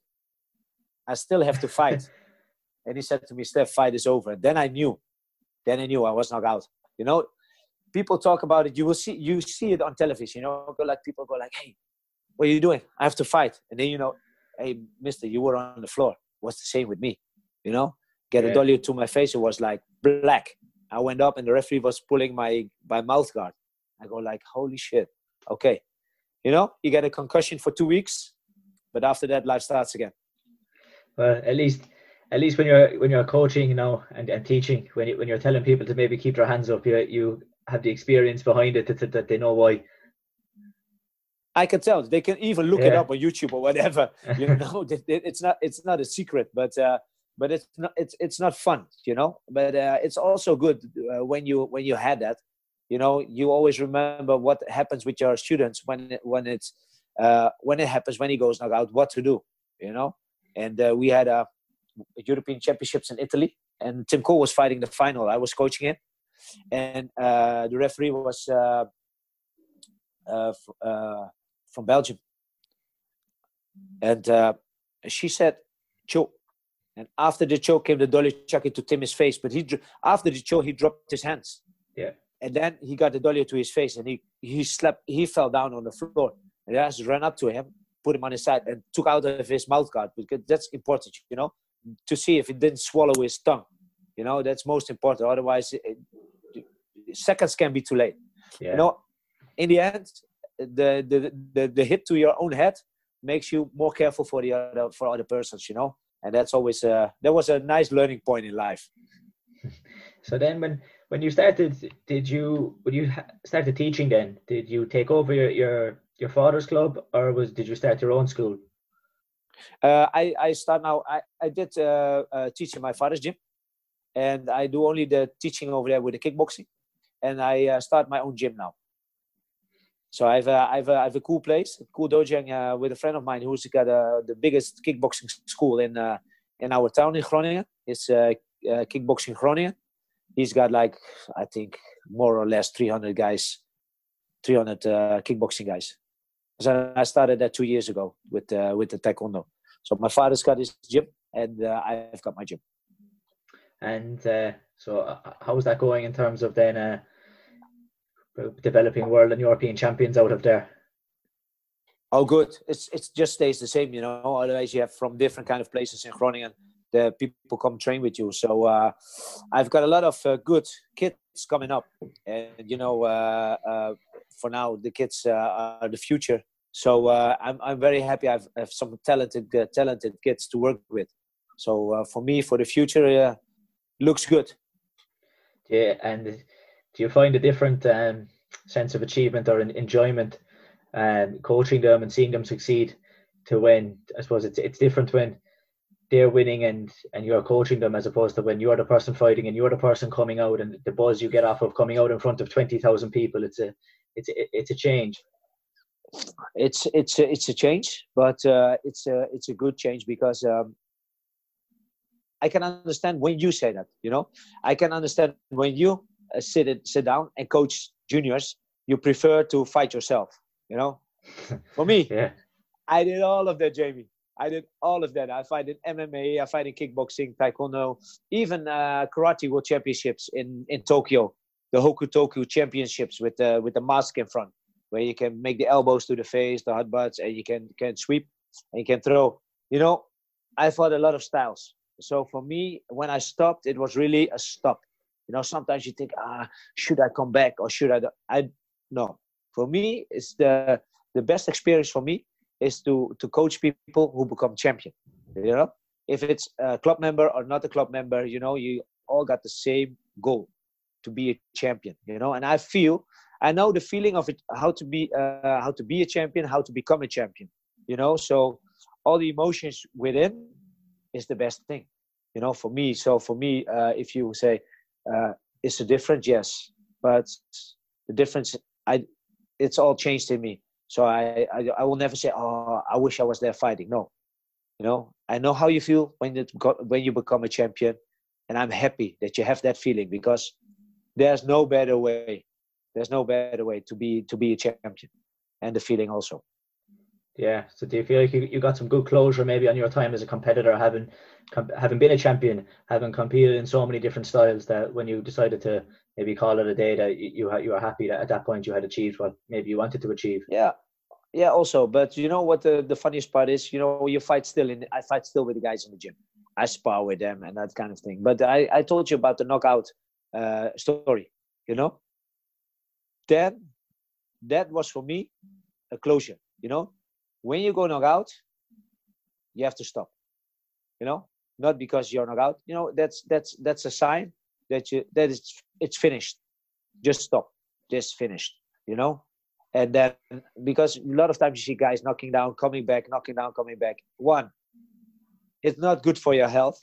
I still have to fight." and he said to me, "Steph, fight is over." Then I knew. Then I knew I was knocked out. You know, people talk about it. You will see. You see it on television. You know, go like people go like, "Hey, what are you doing? I have to fight." And then you know, "Hey, Mister, you were on the floor." What's the same with me? You know, get yeah. a dolly to my face. It was like black. I went up, and the referee was pulling my my mouth guard. I go like, holy shit. Okay. You know, you get a concussion for two weeks, but after that, life starts again. Well, at least at least when you're when you're coaching you know and, and teaching when you, when you're telling people to maybe keep their hands up you you have the experience behind it that, that they know why. I can tell. They can even look yeah. it up on YouTube or whatever. You know it's not it's not a secret but uh, but it's not it's it's not fun you know? But uh, it's also good uh, when you when you had that you know you always remember what happens with your students when it, when it's uh, when it happens when he goes knockout what to do you know and uh, we had a European Championships in Italy, and Tim Cole was fighting the final. I was coaching him, and uh, the referee was uh, uh, uh from Belgium, and uh, she said, "Choke." And after the choke came the dollyo chagi into Tim's face, but he after the choke he dropped his hands. Yeah. And then he got the dolly to his face, and he he slept. He fell down on the floor. And I just ran up to him, put him on his side, and took out of his mouth guard because that's important, you know to see if he didn't swallow his tongue. You know, that's most important. Otherwise, it, seconds can be too late. Yeah. You know, in the end, the, the the the hit to your own head makes you more careful for the other for other persons. You know, and that's always a that was a nice learning point in life. So then, when when you started, did you when you started teaching? Then did you take over your your your father's club, or was did you start your own school? Uh, I, I start now. I, I did uh, uh, teach in my father's gym, and I do only the teaching over there with the kickboxing, and I uh, start my own gym now. So I have a, I have a, cool place, cool dojang uh, with a friend of mine who's got uh, the biggest kickboxing school in uh, in our town in Groningen. It's kickboxing Groningen. He's got like I think more or less 300 guys, 300 kickboxing guys. So I started that two years ago with uh, with the taekwondo. So my father's got his gym, and uh, I've got my gym. And uh, so, uh, how's that going in terms of then uh, developing world and European champions out of there? Oh, good. It's it just stays the same, you know. Otherwise, you have from different kind of places in Groningen. The people come train with you. So uh, I've got a lot of uh, good kids coming up, and you know, uh, uh for now, the kids uh, are the future. So uh, I'm I'm very happy. I've, have some talented talented kids to work with. So for me, for the future, looks good. Yeah, and do you find a different um, sense of achievement or enjoyment um, coaching them and seeing them succeed to when I suppose it's it's different when they're winning and and you're coaching them as opposed to when you're the person fighting and you're the person coming out and the buzz you get off of coming out in front of 20,000 people it's a it's it's a change. It's it's a, it's a change, but uh, it's a it's a good change because um, I can understand when you say that. You know, I can understand when you uh, sit it, sit down and coach juniors. You prefer to fight yourself. You know, for me, yeah. I did all of that, Jamie. I did all of that. I fight in MMA, I fight in kickboxing, taekwondo, even uh, karate world championships in in Tokyo the Hokutoku championships with the with the mask in front, where you can make the elbows to the face, the hot butts, and you can can sweep and you can throw. You know, I fought a lot of styles. So for me, when I stopped, it was really a stop. You know, sometimes you think, ah, should I come back or should I? I no. For me, it's the the best experience for me is to to coach people who become champion. You know, if it's a club member or not a club member, you know, you all got the same goal to be a champion you know? And i feel i know the feeling of it how to be uh, how to be a champion how to become a champion you know? So all the emotions within is the best thing you know for me. So for me uh, if you say uh, it's a difference yes but the difference i it's all changed in me so I, I i will never say oh i wish i was there fighting. No. You know i know how you feel when it got, when you become a champion and i'm happy that you have that feeling because there's no better way there's no better way to be to be a champion and the feeling also. Yeah. So do you feel like you, you got some good closure maybe on your time as a competitor having having been a champion having competed in so many different styles that when you decided to maybe call it a day that you you, you were happy that at that point you had achieved what maybe you wanted to achieve? Yeah yeah also but you know what the, the funniest part is you know you fight still in i fight still with the guys in the gym i spar with them and that kind of thing but i i told you about the knockout uh, story, you know. Then that was for me a closure, you know. When you go knock out, you have to stop. You know, not because you're not out. You know, that's that's that's a sign that you that it's it's finished. Just stop. Just finished. You know, and then because a lot of times you see guys knocking down, coming back, knocking down, coming back. One, it's not good for your health.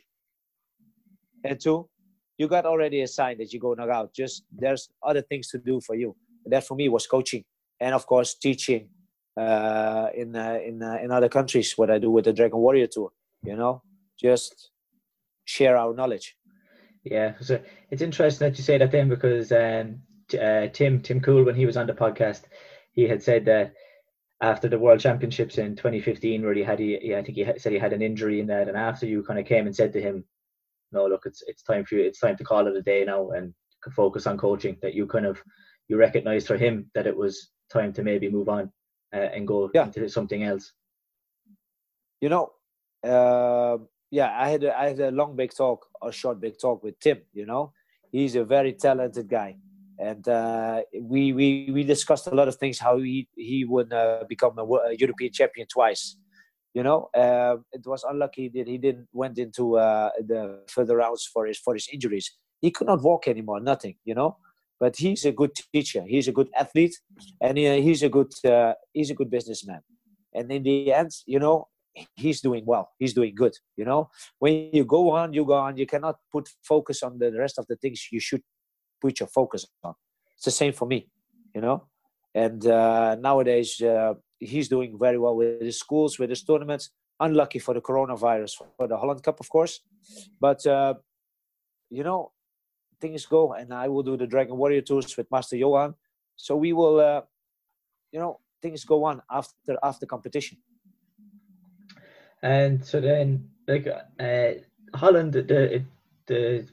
And two, you got already a sign that you go knock out. Just there's other things to do for you. And that for me was coaching and of course teaching uh, in uh, in uh, in other countries. What I do with the Dragon Warrior tour, you know, just share our knowledge. Yeah, so it's interesting that you say that then because um, uh, Tim Tim Cool when he was on the podcast, he had said that after the World Championships in 2015, where he had he, I think he said he had an injury in that, and after you kind of came and said to him, "No, look, it's it's time for you. It's time to call it a day now and focus on coaching." That you kind of you recognized for him that it was time to maybe move on uh, and go yeah. into something else. You know, uh, yeah, I had a, I had a long big talk, a short big talk with Tim. You know, he's a very talented guy, and uh, we we we discussed a lot of things. How he he would uh, become a, a, European champion twice. You know, uh, it was unlucky that he didn't went into uh, the further rounds for his for his injuries. He could not walk anymore. Nothing. You know, but he's a good teacher. He's a good athlete, and he, he's a good uh, he's a good businessman. And in the end, you know, he's doing well. He's doing good. You know, when you go on, you go on. You cannot put focus on the rest of the things you should put your focus on. It's the same for me. You know, and uh, nowadays uh, he's doing very well with his schools, with his tournaments. Unlucky for the coronavirus for the Holland Cup, of course, but uh, you know things go, and I will do the Dragon Warrior tours with Master Johan. So we will, uh, you know, things go on after after competition. And so then, like uh, Holland, the the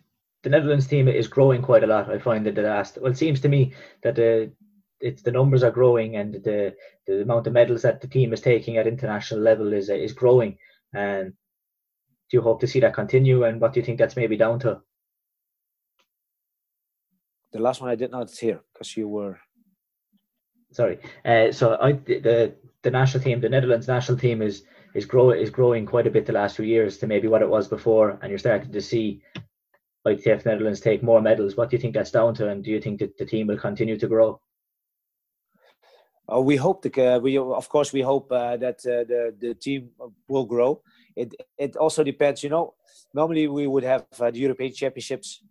the Netherlands team is growing quite a lot. I find that the last well, it seems to me that the it's the numbers are growing and the the amount of medals that the team is taking at international level is is growing. And do you hope to see that continue? And what do you think that's maybe down to? the last one I did not hear because you were. Sorry. Uh, so I the the national team, the Netherlands national team is is grow is growing quite a bit the last few years to maybe what it was before, and you're starting to see ITF Netherlands take more medals. What do you think that's down to, and do you think that the team will continue to grow? Uh, we hope the, uh, we of course we hope uh, that uh, the the team will grow. It it also depends, you know. Normally we would have uh, the European Championships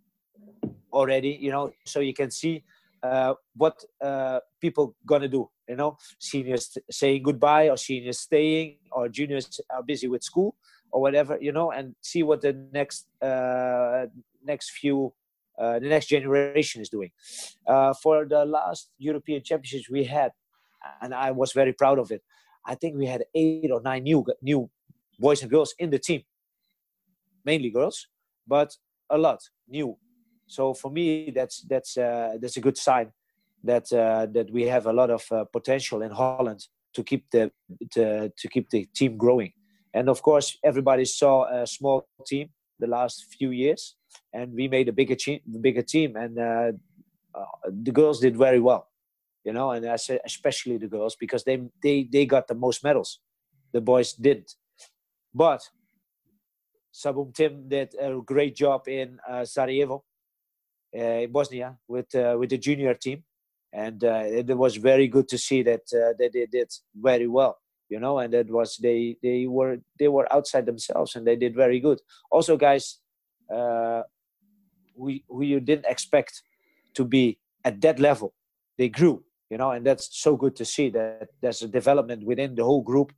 already you know so you can see uh, what people gonna do you know seniors saying goodbye or seniors staying or juniors are busy with school or whatever you know and see what the next uh, next few uh, the next generation is doing. Uh, for the last european championships we had and i was very proud of it i think we had eight or nine new new boys and girls in the team. Mainly girls but a lot new. So for me, that's that's uh, that's a good sign that uh, that we have a lot of uh, potential in Holland to keep the to, to keep the team growing. And of course, everybody saw a small team the last few years, and we made a bigger team, bigger team, and uh, uh, the girls did very well, you know. And I said especially the girls because they they they got the most medals, the boys didn't. But Sabum Tim did a great job in uh, Sarajevo uh, in Bosnia with uh, with the junior team, and uh, it was very good to see that that they did very well you know and that was they they were they were outside themselves and they did very good. Also guys uh who, who you didn't expect to be at that level. They grew you know and that's so good to see that there's a development within the whole group.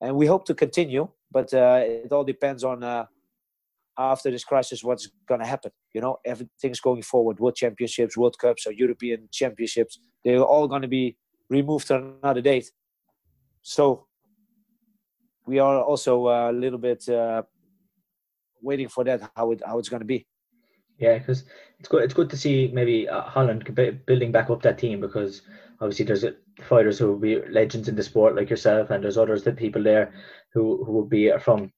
And we hope to continue but uh, it all depends on uh, after this crisis what's going to happen you know? Everything's going forward world championships world cups or european championships they're all going to be removed to another date. So we are also a little bit uh, waiting for that how it how it's going to be yeah because it's good it's good to see maybe uh, holland building back up that team because obviously there's fighters who will be legends in the sport like yourself and there's others that people there who who will be from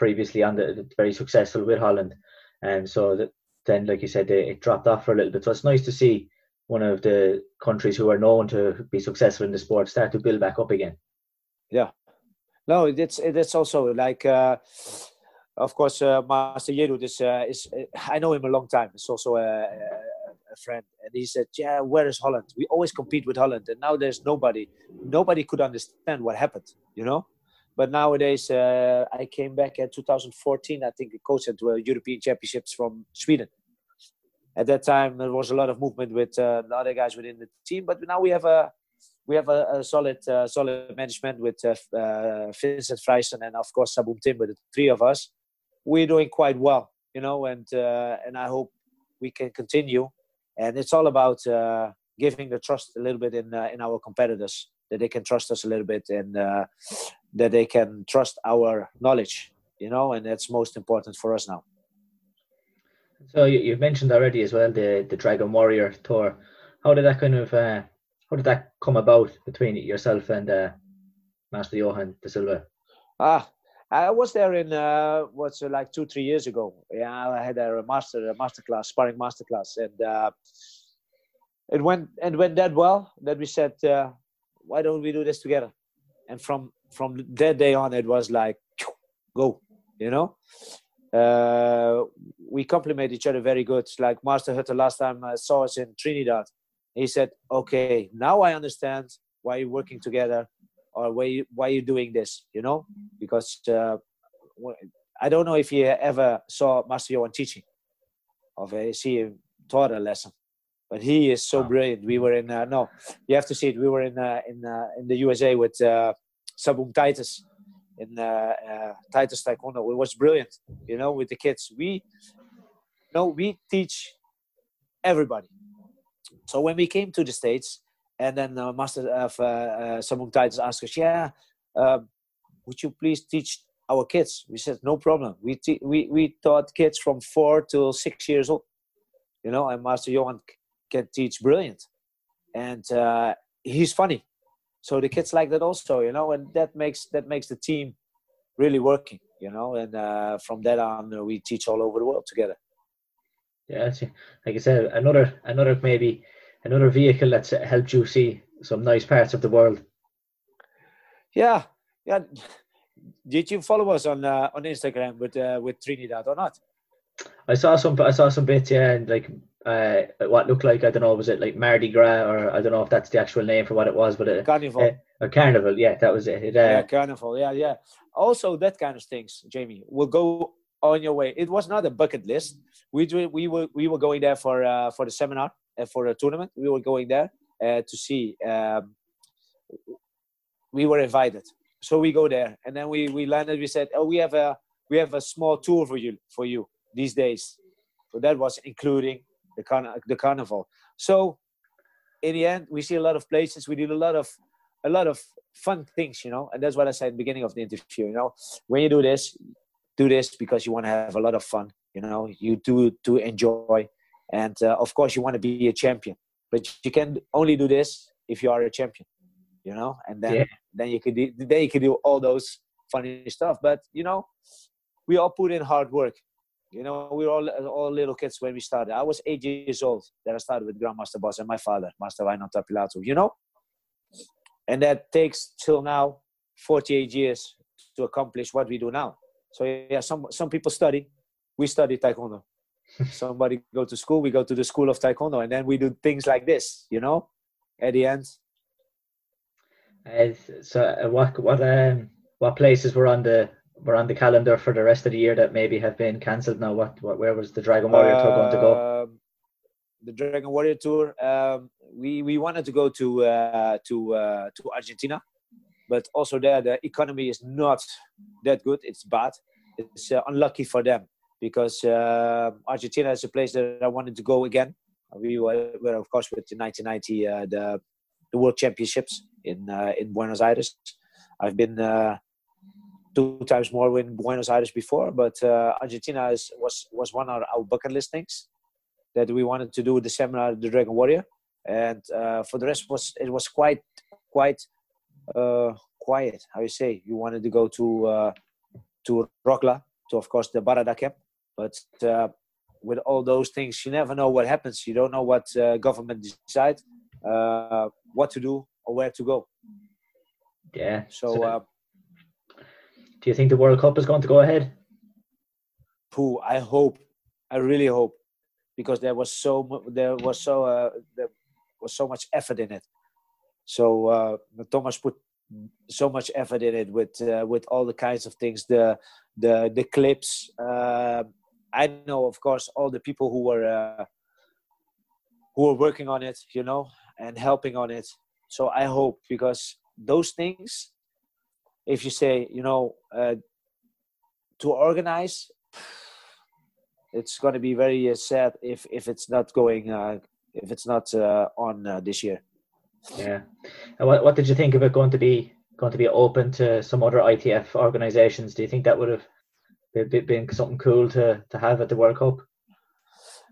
previously on the, very successful with Holland, and so that then, like you said, they, it dropped off for a little bit. So it's nice to see one of the countries who are known to be successful in the sport start to build back up again. Yeah, no, it's it's also like uh, of course, uh, Master Yeru is, uh, is uh, I know him a long time. It's also a, a, friend, and he said, "Yeah, where is Holland? We always compete with Holland, and now there's nobody. Nobody could understand what happened, you know." But nowadays, uh, I came back in 2014. I think, coached at the European Championships from Sweden. At that time, there was a lot of movement with uh, the other guys within the team, but now we have a we have a, a solid uh, solid management with uh, uh, Vincent Freisen and of course Sabum Tim, with the three of us we're doing quite well, you know, and uh, and I hope we can continue. And it's all about uh, giving the trust a little bit in uh, in our competitors that they can trust us a little bit and that they can trust our knowledge, you know, and that's most important for us now. So you, have mentioned already as well the the Dragon Warrior tour. How did that kind of how did that come about between yourself and uh, Master Johan de Silva? Ah, I was there in uh, what's uh, like two three years ago. Yeah, I had a master a master class, sparring master class, and uh, it went and went that well that we said, uh, why don't we do this together? And from from that day on, it was like, go, you know. Uh, we complement each other very good. Like Master Hutter last time I saw us in Trinidad. He said, "Okay, now I understand why you're working together or why you, why you're doing this you know? Because uh, i don't know if you ever saw master Johan teaching of a see him taught a lesson but he is so brilliant. We were in uh, no you have to see it. We were in uh, in uh, in the usa with uh, sabum titus in uh, uh, titus taekwondo. It was brilliant you know with the kids. We no we teach everybody so when we came to the states and then uh, Master of uh, uh, Sabum Titus asked us, "Yeah, uh, would you please teach our kids?" We said, "No problem. We te- we we taught kids from four to six years old, you know, and Master Johan can teach brilliant, and uh, he's funny, so the kids like that also, you know, and that makes that makes the team really working, you know, and uh, from that on uh, we teach all over the world together." Yeah, like I said, another another maybe another vehicle that's helped you see some nice parts of the world. Yeah, yeah. Did you follow us on uh, on Instagram with uh, with Trinidad or not? I saw some. I saw some bits. Yeah, and like uh, what looked like I don't know was it like Mardi Gras or I don't know if that's the actual name for what it was, but it, carnival. Uh, a carnival. Yeah, that was it. it uh, yeah, carnival. Yeah, yeah. Also, that kind of things, Jamie, will go on your way. It was not a bucket list. We do, we were we were going there for uh, for the seminar uh, for a tournament. We were going there uh, to see. Um, we were invited, so we go there, and then we we landed. We said, "Oh, we have a we have a small tour for you for you these days." So that was including the carn- the carnival. So in the end, we see a lot of places. We did a lot of a lot of fun things, you know, and that's what I said at the beginning of the interview. You know, when you do this, do this because you want to have a lot of fun. You know, you do to enjoy. And uh, of course you want to be a champion but you can only do this if you are a champion you know? And then yeah. then you could do, then you could do all those funny stuff. But you know we all put in hard work. You know we were all all little kids when we started. I was eight years old that i started with grandmaster boss and my father master Reinhard Tapilatu, you know? And that takes till now 48 years to accomplish what we do now so yeah some some people study. We study taekwondo. Somebody go to school we go to the school of taekwondo and then we do things like this you know at the end. Uh, so uh, what what um what places were on the were on the calendar for the rest of the year that maybe have been cancelled now? What, what where was the dragon warrior tour going to go? Um, the dragon warrior tour um, we we wanted to go to uh, to uh, to argentina but also there the economy is not that good it's bad it's uh, unlucky for them because uh, Argentina is a place that I wanted to go again. We were, were of course, with the 1990 uh, the the World Championships in uh, in Buenos Aires. I've been uh, two times more in Buenos Aires before, but uh, Argentina is, was was one of our bucket list things that we wanted to do the seminar, the Dragon Warrior, and for the rest was it was quite quite quiet. How you say? You wanted to go to uh, to Rocla, to of course the Barada camp but uh, with all those things, you never know what happens. You don't know what uh, government decide, uh, what to do or where to go. Yeah. So, so uh, do you think the World Cup is going to go ahead? pooh, I hope, I really hope, because there was so there was so uh, there was so much effort in it. So uh, Thomas put so much effort in it with uh, with all the kinds of things, the the the clips. Uh, I know, of course, all the people who were uh, who were working on it, you know, and helping on it. So I hope because those things, if you say, you know, uh, to organize, it's going to be very uh, sad if if it's not going if it's not on this year. Yeah, and what what did you think of it going to be going to be open to some other ITF organizations? Do you think that would have been, something cool to to have at the World Cup?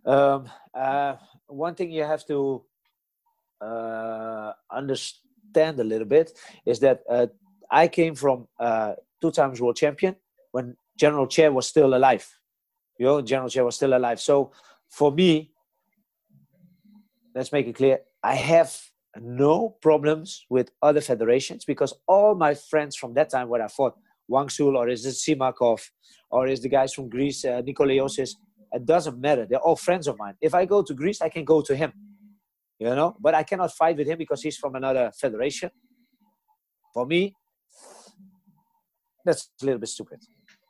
Um, uh, one thing you have to uh, understand a little bit is that I came from two times world champion when General Choi was still alive. You know, General Choi was still alive. So for me, let's make it clear, I have no problems with other federations because all my friends from that time where I fought, Hwang Su or is it Simakov or is the guys from Greece, uh, Nikolaiosis, it doesn't matter. They're all friends of mine. If I go to Greece, I can go to him, you know, but I cannot fight with him because he's from another federation. For me, that's a little bit stupid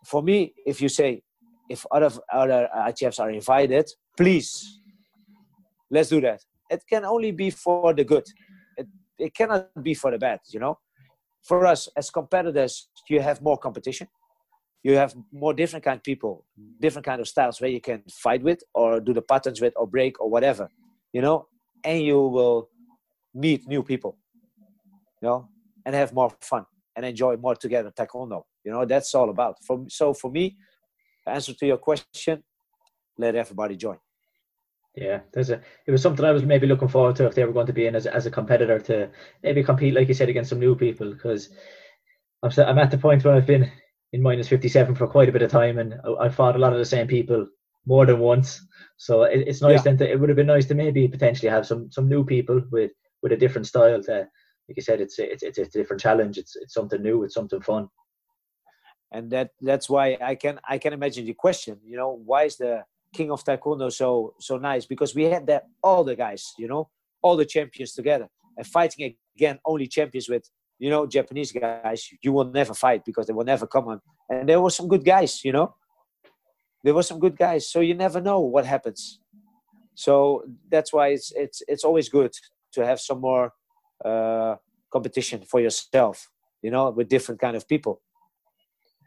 for me, if you say, if other other ITFs are invited, please, let's do that. It can only be for the good. It, it cannot be for the bad, you know. For us as competitors, you have more competition. You have more different kind of people, different kind of styles where you can fight with, or do the patterns with, or break, or whatever, you know. And you will meet new people, you know, and have more fun and enjoy more together taekwondo you know that's all about for so for me answer to your question let everybody join yeah there's a it was something i was maybe looking forward to if they were going to be in as, as a competitor to maybe compete like you said against some new people because I'm, I'm at the point where i've been in minus 57 for quite a bit of time and I, I fought a lot of the same people more than once so it, it's nice yeah. then to, it would have been nice to maybe potentially have some some new people with with a different style to like you said it's it's, it's a different challenge it's it's something new it's something fun and that that's why I can I can imagine the question. You know, why is the King of Taekwondo so so nice? Because we had that all the guys, you know, all the champions together, and fighting again only champions with you know Japanese guys. You will never fight because they will never come on. And there were some good guys, you know. There were some good guys, so you never know what happens. So that's why it's it's it's always good to have some more uh, competition for yourself, you know, with different kind of people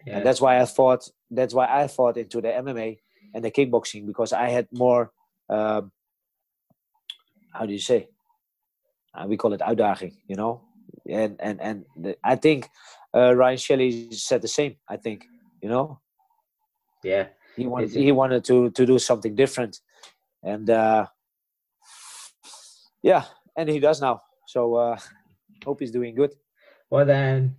yeah. and that's why I thought that's why I thought into the MMA and the kickboxing because I had more um, how do you say? Uh, we call it uitdaging you know? And and and the, I think uh, Ryan Shelley said the same I think you know? Yeah. He wanted he wanted to to do something different. And uh, yeah and he does now. So uh, hope he's doing good. Well then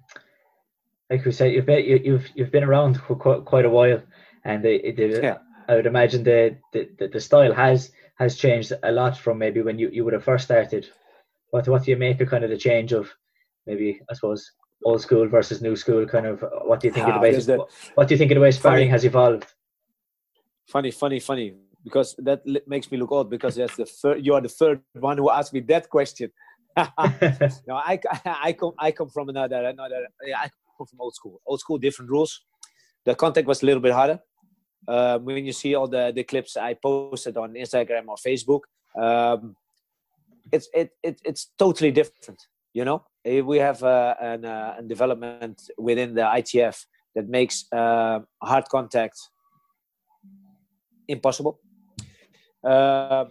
like we said, you've been you've you've been around for quite, quite a while, and the, the, yeah. I would imagine the, the the style has has changed a lot from maybe when you, you would have first started. What what do you make of kind of the change of maybe I suppose old school versus new school kind of what do you think ah, of the way the, what do you think of the way sparring funny, has evolved? Funny, funny, funny. Because that makes me look old. Because that's the third. You are the third one who asked me that question. no, I, I come I come from another another. I come from old school. Old school, different rules. The contact was a little bit harder. Uh, when you see all the, the clips I posted on Instagram or Facebook, um, it's it, it it's totally different. You know, eh, we have uh, an, uh, a development within the ITF that makes uh, hard contact impossible. Uh,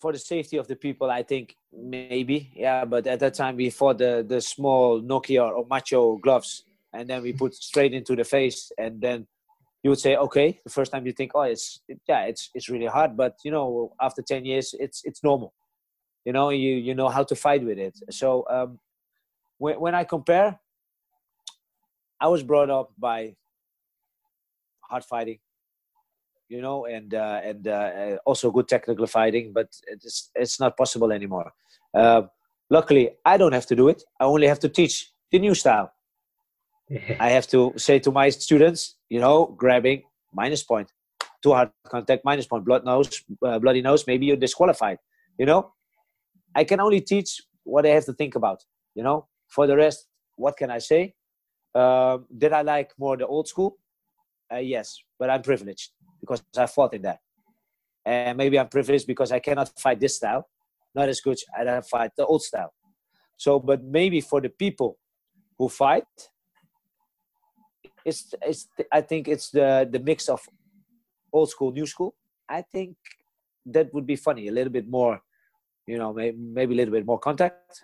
for the safety of the people, I think maybe, yeah. But at that time, we fought the the small Nokia or Macho gloves, and then we put straight into the face, and then you would say, okay. The first time you think, oh, it's it, yeah, it's it's really hard, but you know, after ten years, it's it's normal. You know, you you know how to fight with it. So um, when when I compare, I was brought up by hard fighting you know, and uh, and uh, also good technical fighting. But it's it's not possible anymore. Uh, luckily, I don't have to do it. I only have to teach the new style. I have to say to my students, you know, grabbing, minus point. Too hard contact, minus point. Blood nose, uh, bloody nose. Maybe you're disqualified. You know, I can only teach what I have to think about. You know, for the rest, what can I say? Um, did I like more the old school? Uh, yes, but I'm privileged because I fought in that. And maybe I'm privileged because I cannot fight this style, not as good as I fight the old style. So, but maybe for the people who fight, it's it's I think it's the the mix of old school, new school. I think that would be funny. A little bit more, you know, maybe maybe a little bit more contact.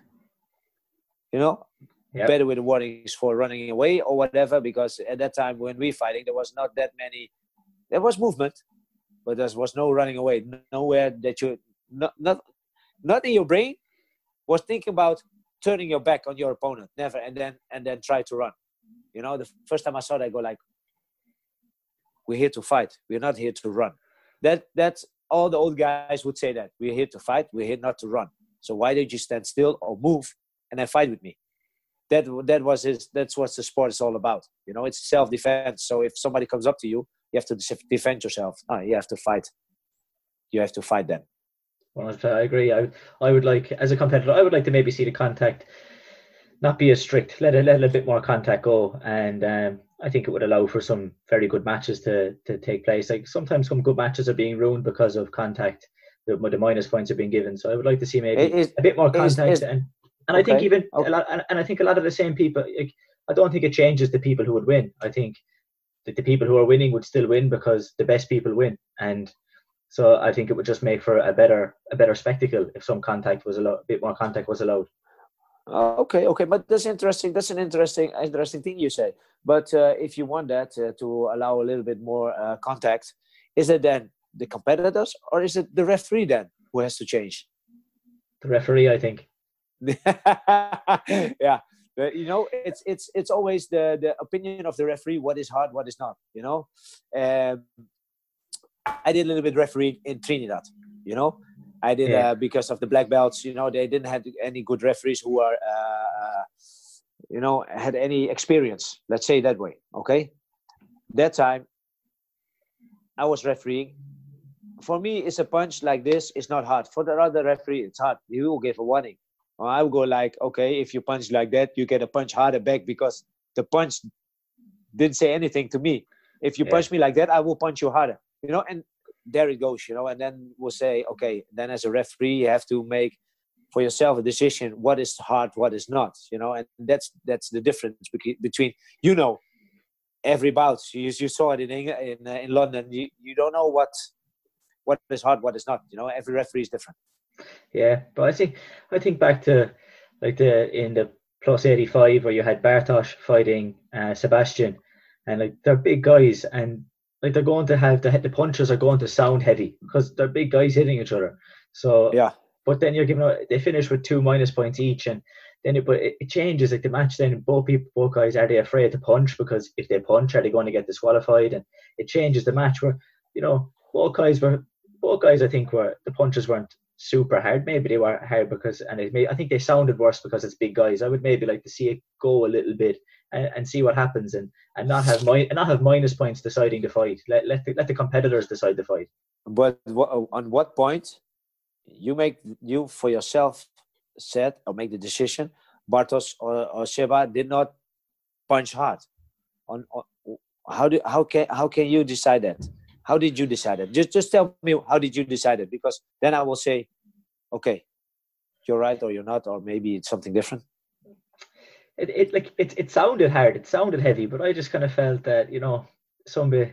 You know, yep. better with the warnings for running away or whatever. Because at that time when we fighting, there was not that many. There was movement, but there was no running away. Nowhere that you not not not in your brain was thinking about turning your back on your opponent. Never, and then and then try to run. You know, the first time I saw that, I go like, "We're here to fight. We're not here to run." That that's all the old guys would say that we're here to fight. We're here not to run. So why don't you stand still or move and then fight with me? That that was his. That's what the sport is all about. You know, it's self defense. So if somebody comes up to you, you have to defend yourself. Ah, you have to fight. You have to fight them. Well, I agree. I I would like as a competitor, I would like to maybe see the contact not be as strict. Let a, let a bit more contact go, and um, I think it would allow for some very good matches to to take place. Like sometimes some good matches are being ruined because of contact. The, the minus points are being given, so I would like to see maybe is, a bit more contact. Is, is, and and okay. I think even okay. a lot, and, and I think a lot of the same people. Like, I don't think it changes the people who would win. I think that the people who are winning would still win because the best people win, and so I think it would just make for a better a better spectacle if some contact was allowed, a bit more contact was allowed. Uh, okay, okay, but that's interesting. That's an interesting, interesting thing you say. But uh, if you want that uh, to allow a little bit more uh, contact, is it then the competitors or is it the referee then who has to change? The referee, I think. yeah, but, you know, it's it's it's always the the opinion of the referee. What is hard, what is not. You know, um, I did a little bit referee in Trinidad. You know, I did yeah. uh, because of the black belts. You know, they didn't have any good referees who are, uh, you know, had any experience. Let's say that way. Okay, that time I was refereeing. For me, it's a punch like this. It's not hard. For the other referee, it's hard. He will give a warning. I will go like, okay, if you punch like that, you get a punch harder back because the punch didn't say anything to me. If you yeah. punch me like that, I will punch you harder. You know, and there it goes, you know, and then we'll say, okay, then as a referee, you have to make for yourself a decision what is hard, what is not, you know, and that's that's the difference between, you know, every bout. You, you saw it in in uh, in London. You you don't know what what is hard, what is not. You know, every referee is different. Yeah, but I think I think back to like the in the plus eighty five where you had Bartosz fighting uh, Sebastian, and like they're big guys, and like they're going to have the the punches are going to sound heavy because they're big guys hitting each other. So yeah, but then you're giving they finish with two minus points each, and then it, but it, it changes like the match. Then both people, both guys, are they afraid to punch because if they punch, are they going to get disqualified? And it changes the match. Where you know both guys were both guys, I think were the punches weren't super hard. Maybe they were hard because, and it may, I think they sounded worse because it's big guys. I would maybe like to see it go a little bit and, and see what happens and, and not have mi- and not have minus points deciding the fight. Let let the, let the competitors decide the fight. But on what point you make you for yourself said or make the decision? Bartos or, or Seba did not punch hard. On, on how do how can how can you decide that? How did you decide it? Just just tell me how did you decide it? Because then I will say, okay, you're right or you're not, or maybe it's something different it, it like it, it sounded hard, it sounded heavy, but I just kind of felt that, you know, somebody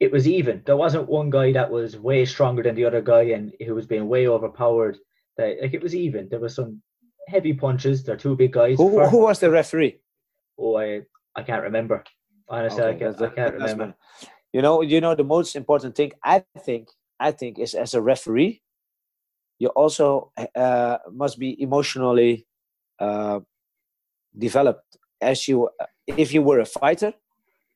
it was even. There wasn't one guy that was way stronger than the other guy and who was being way overpowered. That like it was even. There was some heavy punches. They're two big guys. Who, who was the referee? Oh, I I can't remember. Honestly, okay, I, can't, I can't remember. You know, you know the most important thing I think I think is as a referee, you also uh, must be emotionally uh, developed. As you if you were a fighter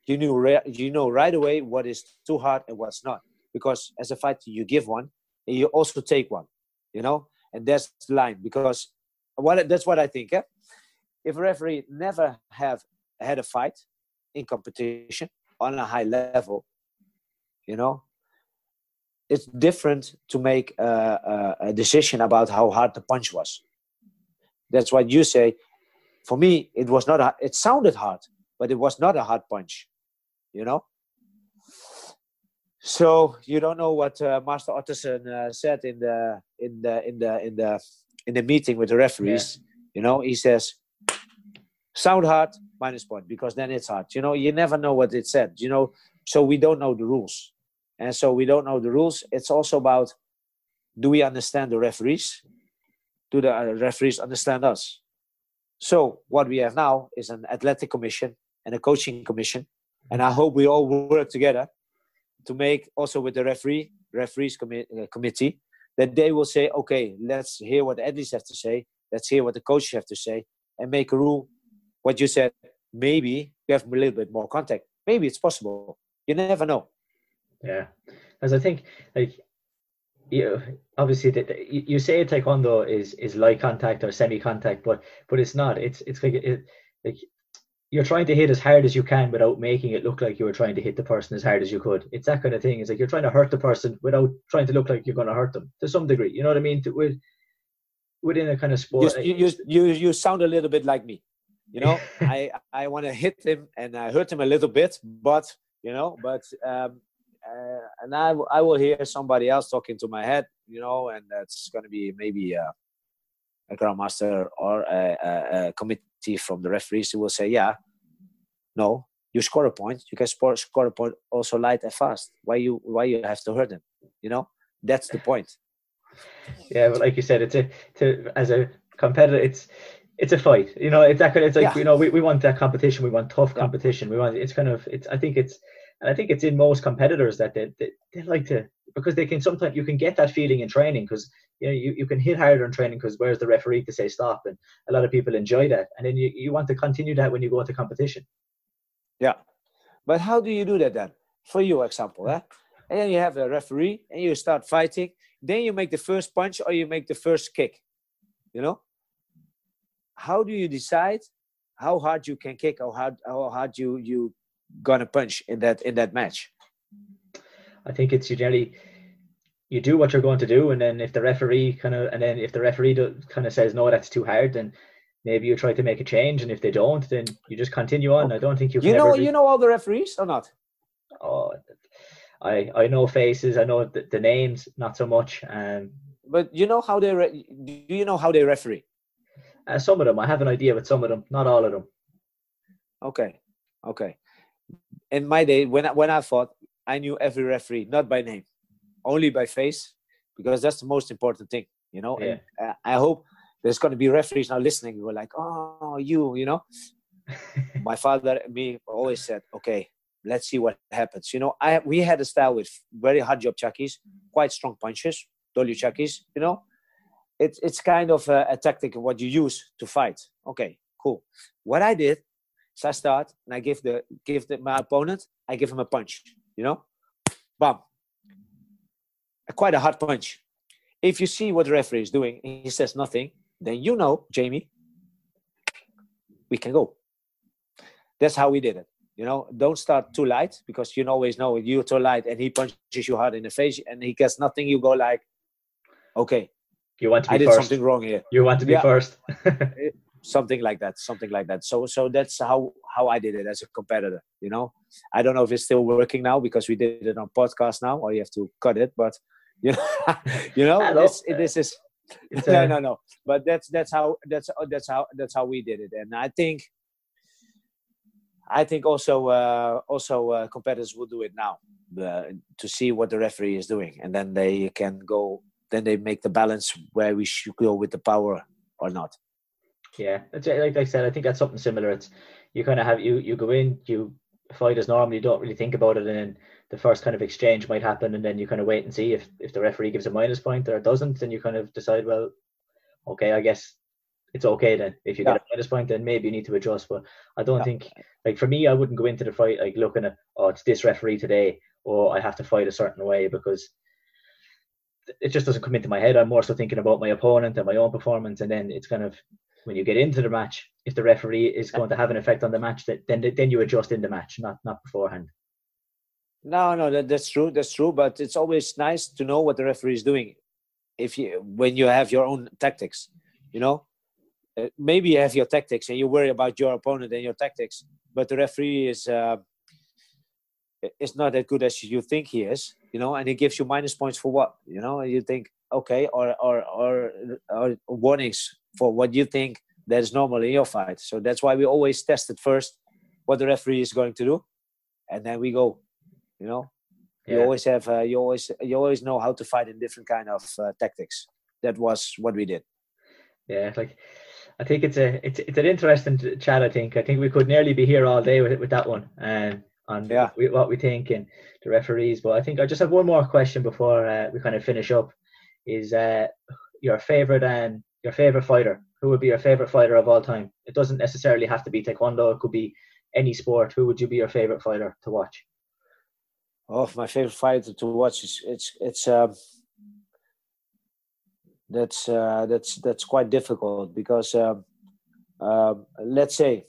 you knew you know right away what is too hard and what's not. Because as a fighter you give one and you also take one you know? And that's the line. Because what that's what i think eh? if a referee never have had a fight in competition on a high level You know, it's different to make a, a, decision about how hard the punch was. That's what you say. For me, it was not. A, it sounded hard, but it was not a hard punch. You know. So you don't know what uh, Master Otterson uh, said in the in the in the in the in the meeting with the referees. Yeah. You know, he says, "Sound hard, point," because then it's hard. You know, you never know what it said. You know, so we don't know the rules. And so we don't know the rules. It's also about do we understand the referees? Do the uh, referees understand us? So what we have now is an athletic commission and a coaching commission. And i hope we all work together to make also with the referee referees commi- uh, committee that they will say okay let's hear what the athletes have to say. Let's hear what the coaches have to say and make a rule what you said maybe you have a little bit more contact maybe it's possible you never know yeah, as I think like you obviously the, you say taekwondo is is light contact or semi contact, but but it's not. It's it's like it, like you're trying to hit as hard as you can without making it look like you were trying to hit the person as hard as you could. It's that kind of thing. It's like you're trying to hurt the person without trying to look like you're going to hurt them to some degree. You know what I mean? With within a kind of sport, you you you, you sound a little bit like me. You know, I I want to hit him and I hurt him a little bit, but you know, but um, uh, and I, I will hear somebody else talking to my head, you know, and that's going to be maybe a, a grandmaster or a, a, a, committee from the referees who will say, yeah, no, you score a point, you can score, score a point also light and fast. Why you why you have to hurt him You know, that's the point. Yeah, but like you said, it's a to as a competitor, it's it's a fight. You know, it's that kind. Of, it's like yeah. you know, we, we want that competition. We want tough competition. We want. It's kind of. It's. I think it's and I think it's in most competitors that they, they, they like to because they can sometimes you can get that feeling in training because you know you, you can hit harder in training because where's the referee to say stop and a lot of people enjoy that and then you, you want to continue that when you go into competition. Yeah, but how do you do that then? For your example, eh? and then you have a referee and you start fighting. Then you make the first punch or you make the first kick. You know, how do you decide how hard you can kick or how, how hard you you gonna punch in that in that match? I think it's you generally you do what you're going to do, and then if the referee kind of and then if the referee do, kind of says no, that's too hard, then maybe you try to make a change, and if they don't, then you just continue on. I don't think you. you know, you know all the referees or not? Oh, I I know faces. I know the, the names, not so much. Um, but you know how they re- do you know how they referee? Uh, some of them, I have an idea, but some of them, not all of them. Okay, okay in my day when I, when I fought, I knew every referee not by name, only by face, because that's the most important thing, you know. Yeah. And uh, I hope there's going to be referees now listening who are like, oh, you, you know. my father and me always said, okay, let's see what happens. You know, I we had a style with very hard ap chagis, quite strong punches, dollyo chagis, you know. It's it's kind of a, a tactic what you use to fight. Okay, cool. What I did is I start and I give the give the, my opponent, I give him a punch, you know, bam, quite a hard punch. If you see what the referee is doing, he says nothing, then you know, Jamie, we can go. That's how we did it. You know, don't start too light because you always know you're too light and he punches you hard in the face and he gets nothing. You go like, okay, you want to be I did first. something wrong here. You want to be yeah. first. something like that something like that so so that's how how i did it as a competitor you know i don't know if it's still working now because we did it on podcast now or you have to cut it but you know you know this, this is no no no but that's that's how that's that's how that's how we did it and i think i think also uh also uh, competitors will do it now uh, to see what the referee is doing and then they can go then they make the balance where we should go with the power or not yeah, like I said. I think that's something similar. It's you kind of have you you go in, you fight as normal, you don't really think about it, and then the first kind of exchange might happen, and then you kind of wait and see if if the referee gives a minus point or doesn't, then you kind of decide, well, okay, I guess it's okay then. If you yeah. get a minus point, then maybe you need to adjust. But I don't yeah. think like for me, I wouldn't go into the fight like looking at oh it's this referee today, or I have to fight a certain way because it just doesn't come into my head. I'm more so thinking about my opponent and my own performance, and then it's kind of when you get into the match, if the referee is going to have an effect on the match, that then then you adjust in the match, not not beforehand. No, no, that, that's true. That's true. But it's always nice to know what the referee is doing. If you when you have your own tactics, you know, uh, maybe you have your tactics and you worry about your opponent and your tactics, but the referee is uh, is not as good as you think he is, you know, and he gives you minus points for what, you know, you think okay, or or or, or warnings for what you think that is normal in your fight. So that's why we always test it first, what the referee is going to do, and then we go. You know, yeah. you always have uh, you always you always know how to fight in different kind of uh, tactics. That was what we did. Yeah, like I think it's a it's it's an interesting chat. I think I think we could nearly be here all day with with that one and on yeah. what we think and the referees. But I think I just have one more question before uh, we kind of finish up. Is uh, your favorite and your favorite fighter? Who would be your favorite fighter of all time? It doesn't necessarily have to be taekwondo. It could be any sport. Who would you be your favorite fighter to watch? Oh, my favorite fighter to watch is it's it's um, that's uh, that's that's quite difficult because um, uh, let's say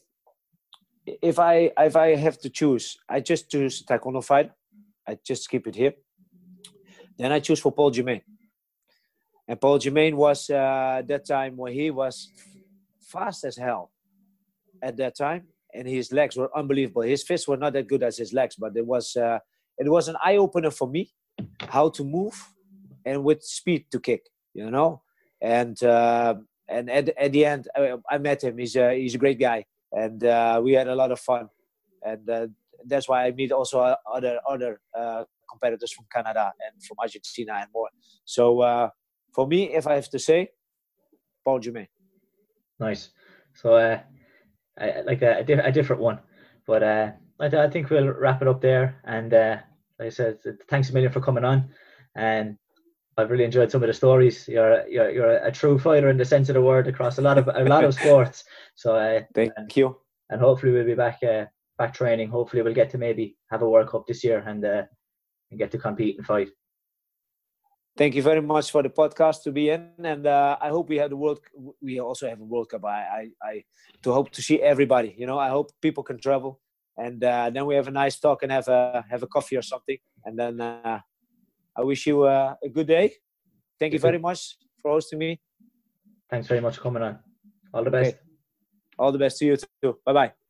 if I if I have to choose, I just choose taekwondo fight. I just keep it here. Then I choose for Paul Germain. And Paul Germain was uh, that time when he was fast as hell at that time, and his legs were unbelievable. His fists were not that good as his legs, but it was uh, it was an eye opener for me how to move and with speed to kick. You know, and uh, and at, at the end I, I, met him. He's a he's a great guy, and uh, we had a lot of fun, and uh, that's why I meet also other other uh, competitors from Canada and from Argentina and more. So uh, for me, if I have to say, Paul Germain. Nice. So, uh, I, like a, a, different one, but I, I think we'll wrap it up there. And like I said, thanks a million for coming on. And I've really enjoyed some of the stories. You're you're you're a true fighter in the sense of the word across a lot of a lot of sports. So uh, thank and, you. And hopefully we'll be back uh, back training. Hopefully we'll get to maybe have a World Cup this year and uh, and get to compete and fight thank you very much for the podcast to be in and uh, i hope we have the world we also have a world cup i i, I to hope to see everybody you know i hope people can travel and uh, then we have a nice talk and have a have a coffee or something and then uh, i wish you uh, a good day. Thank you very much for hosting me. Thanks very much for coming on. All the best. Okay. all the best to you too. Bye bye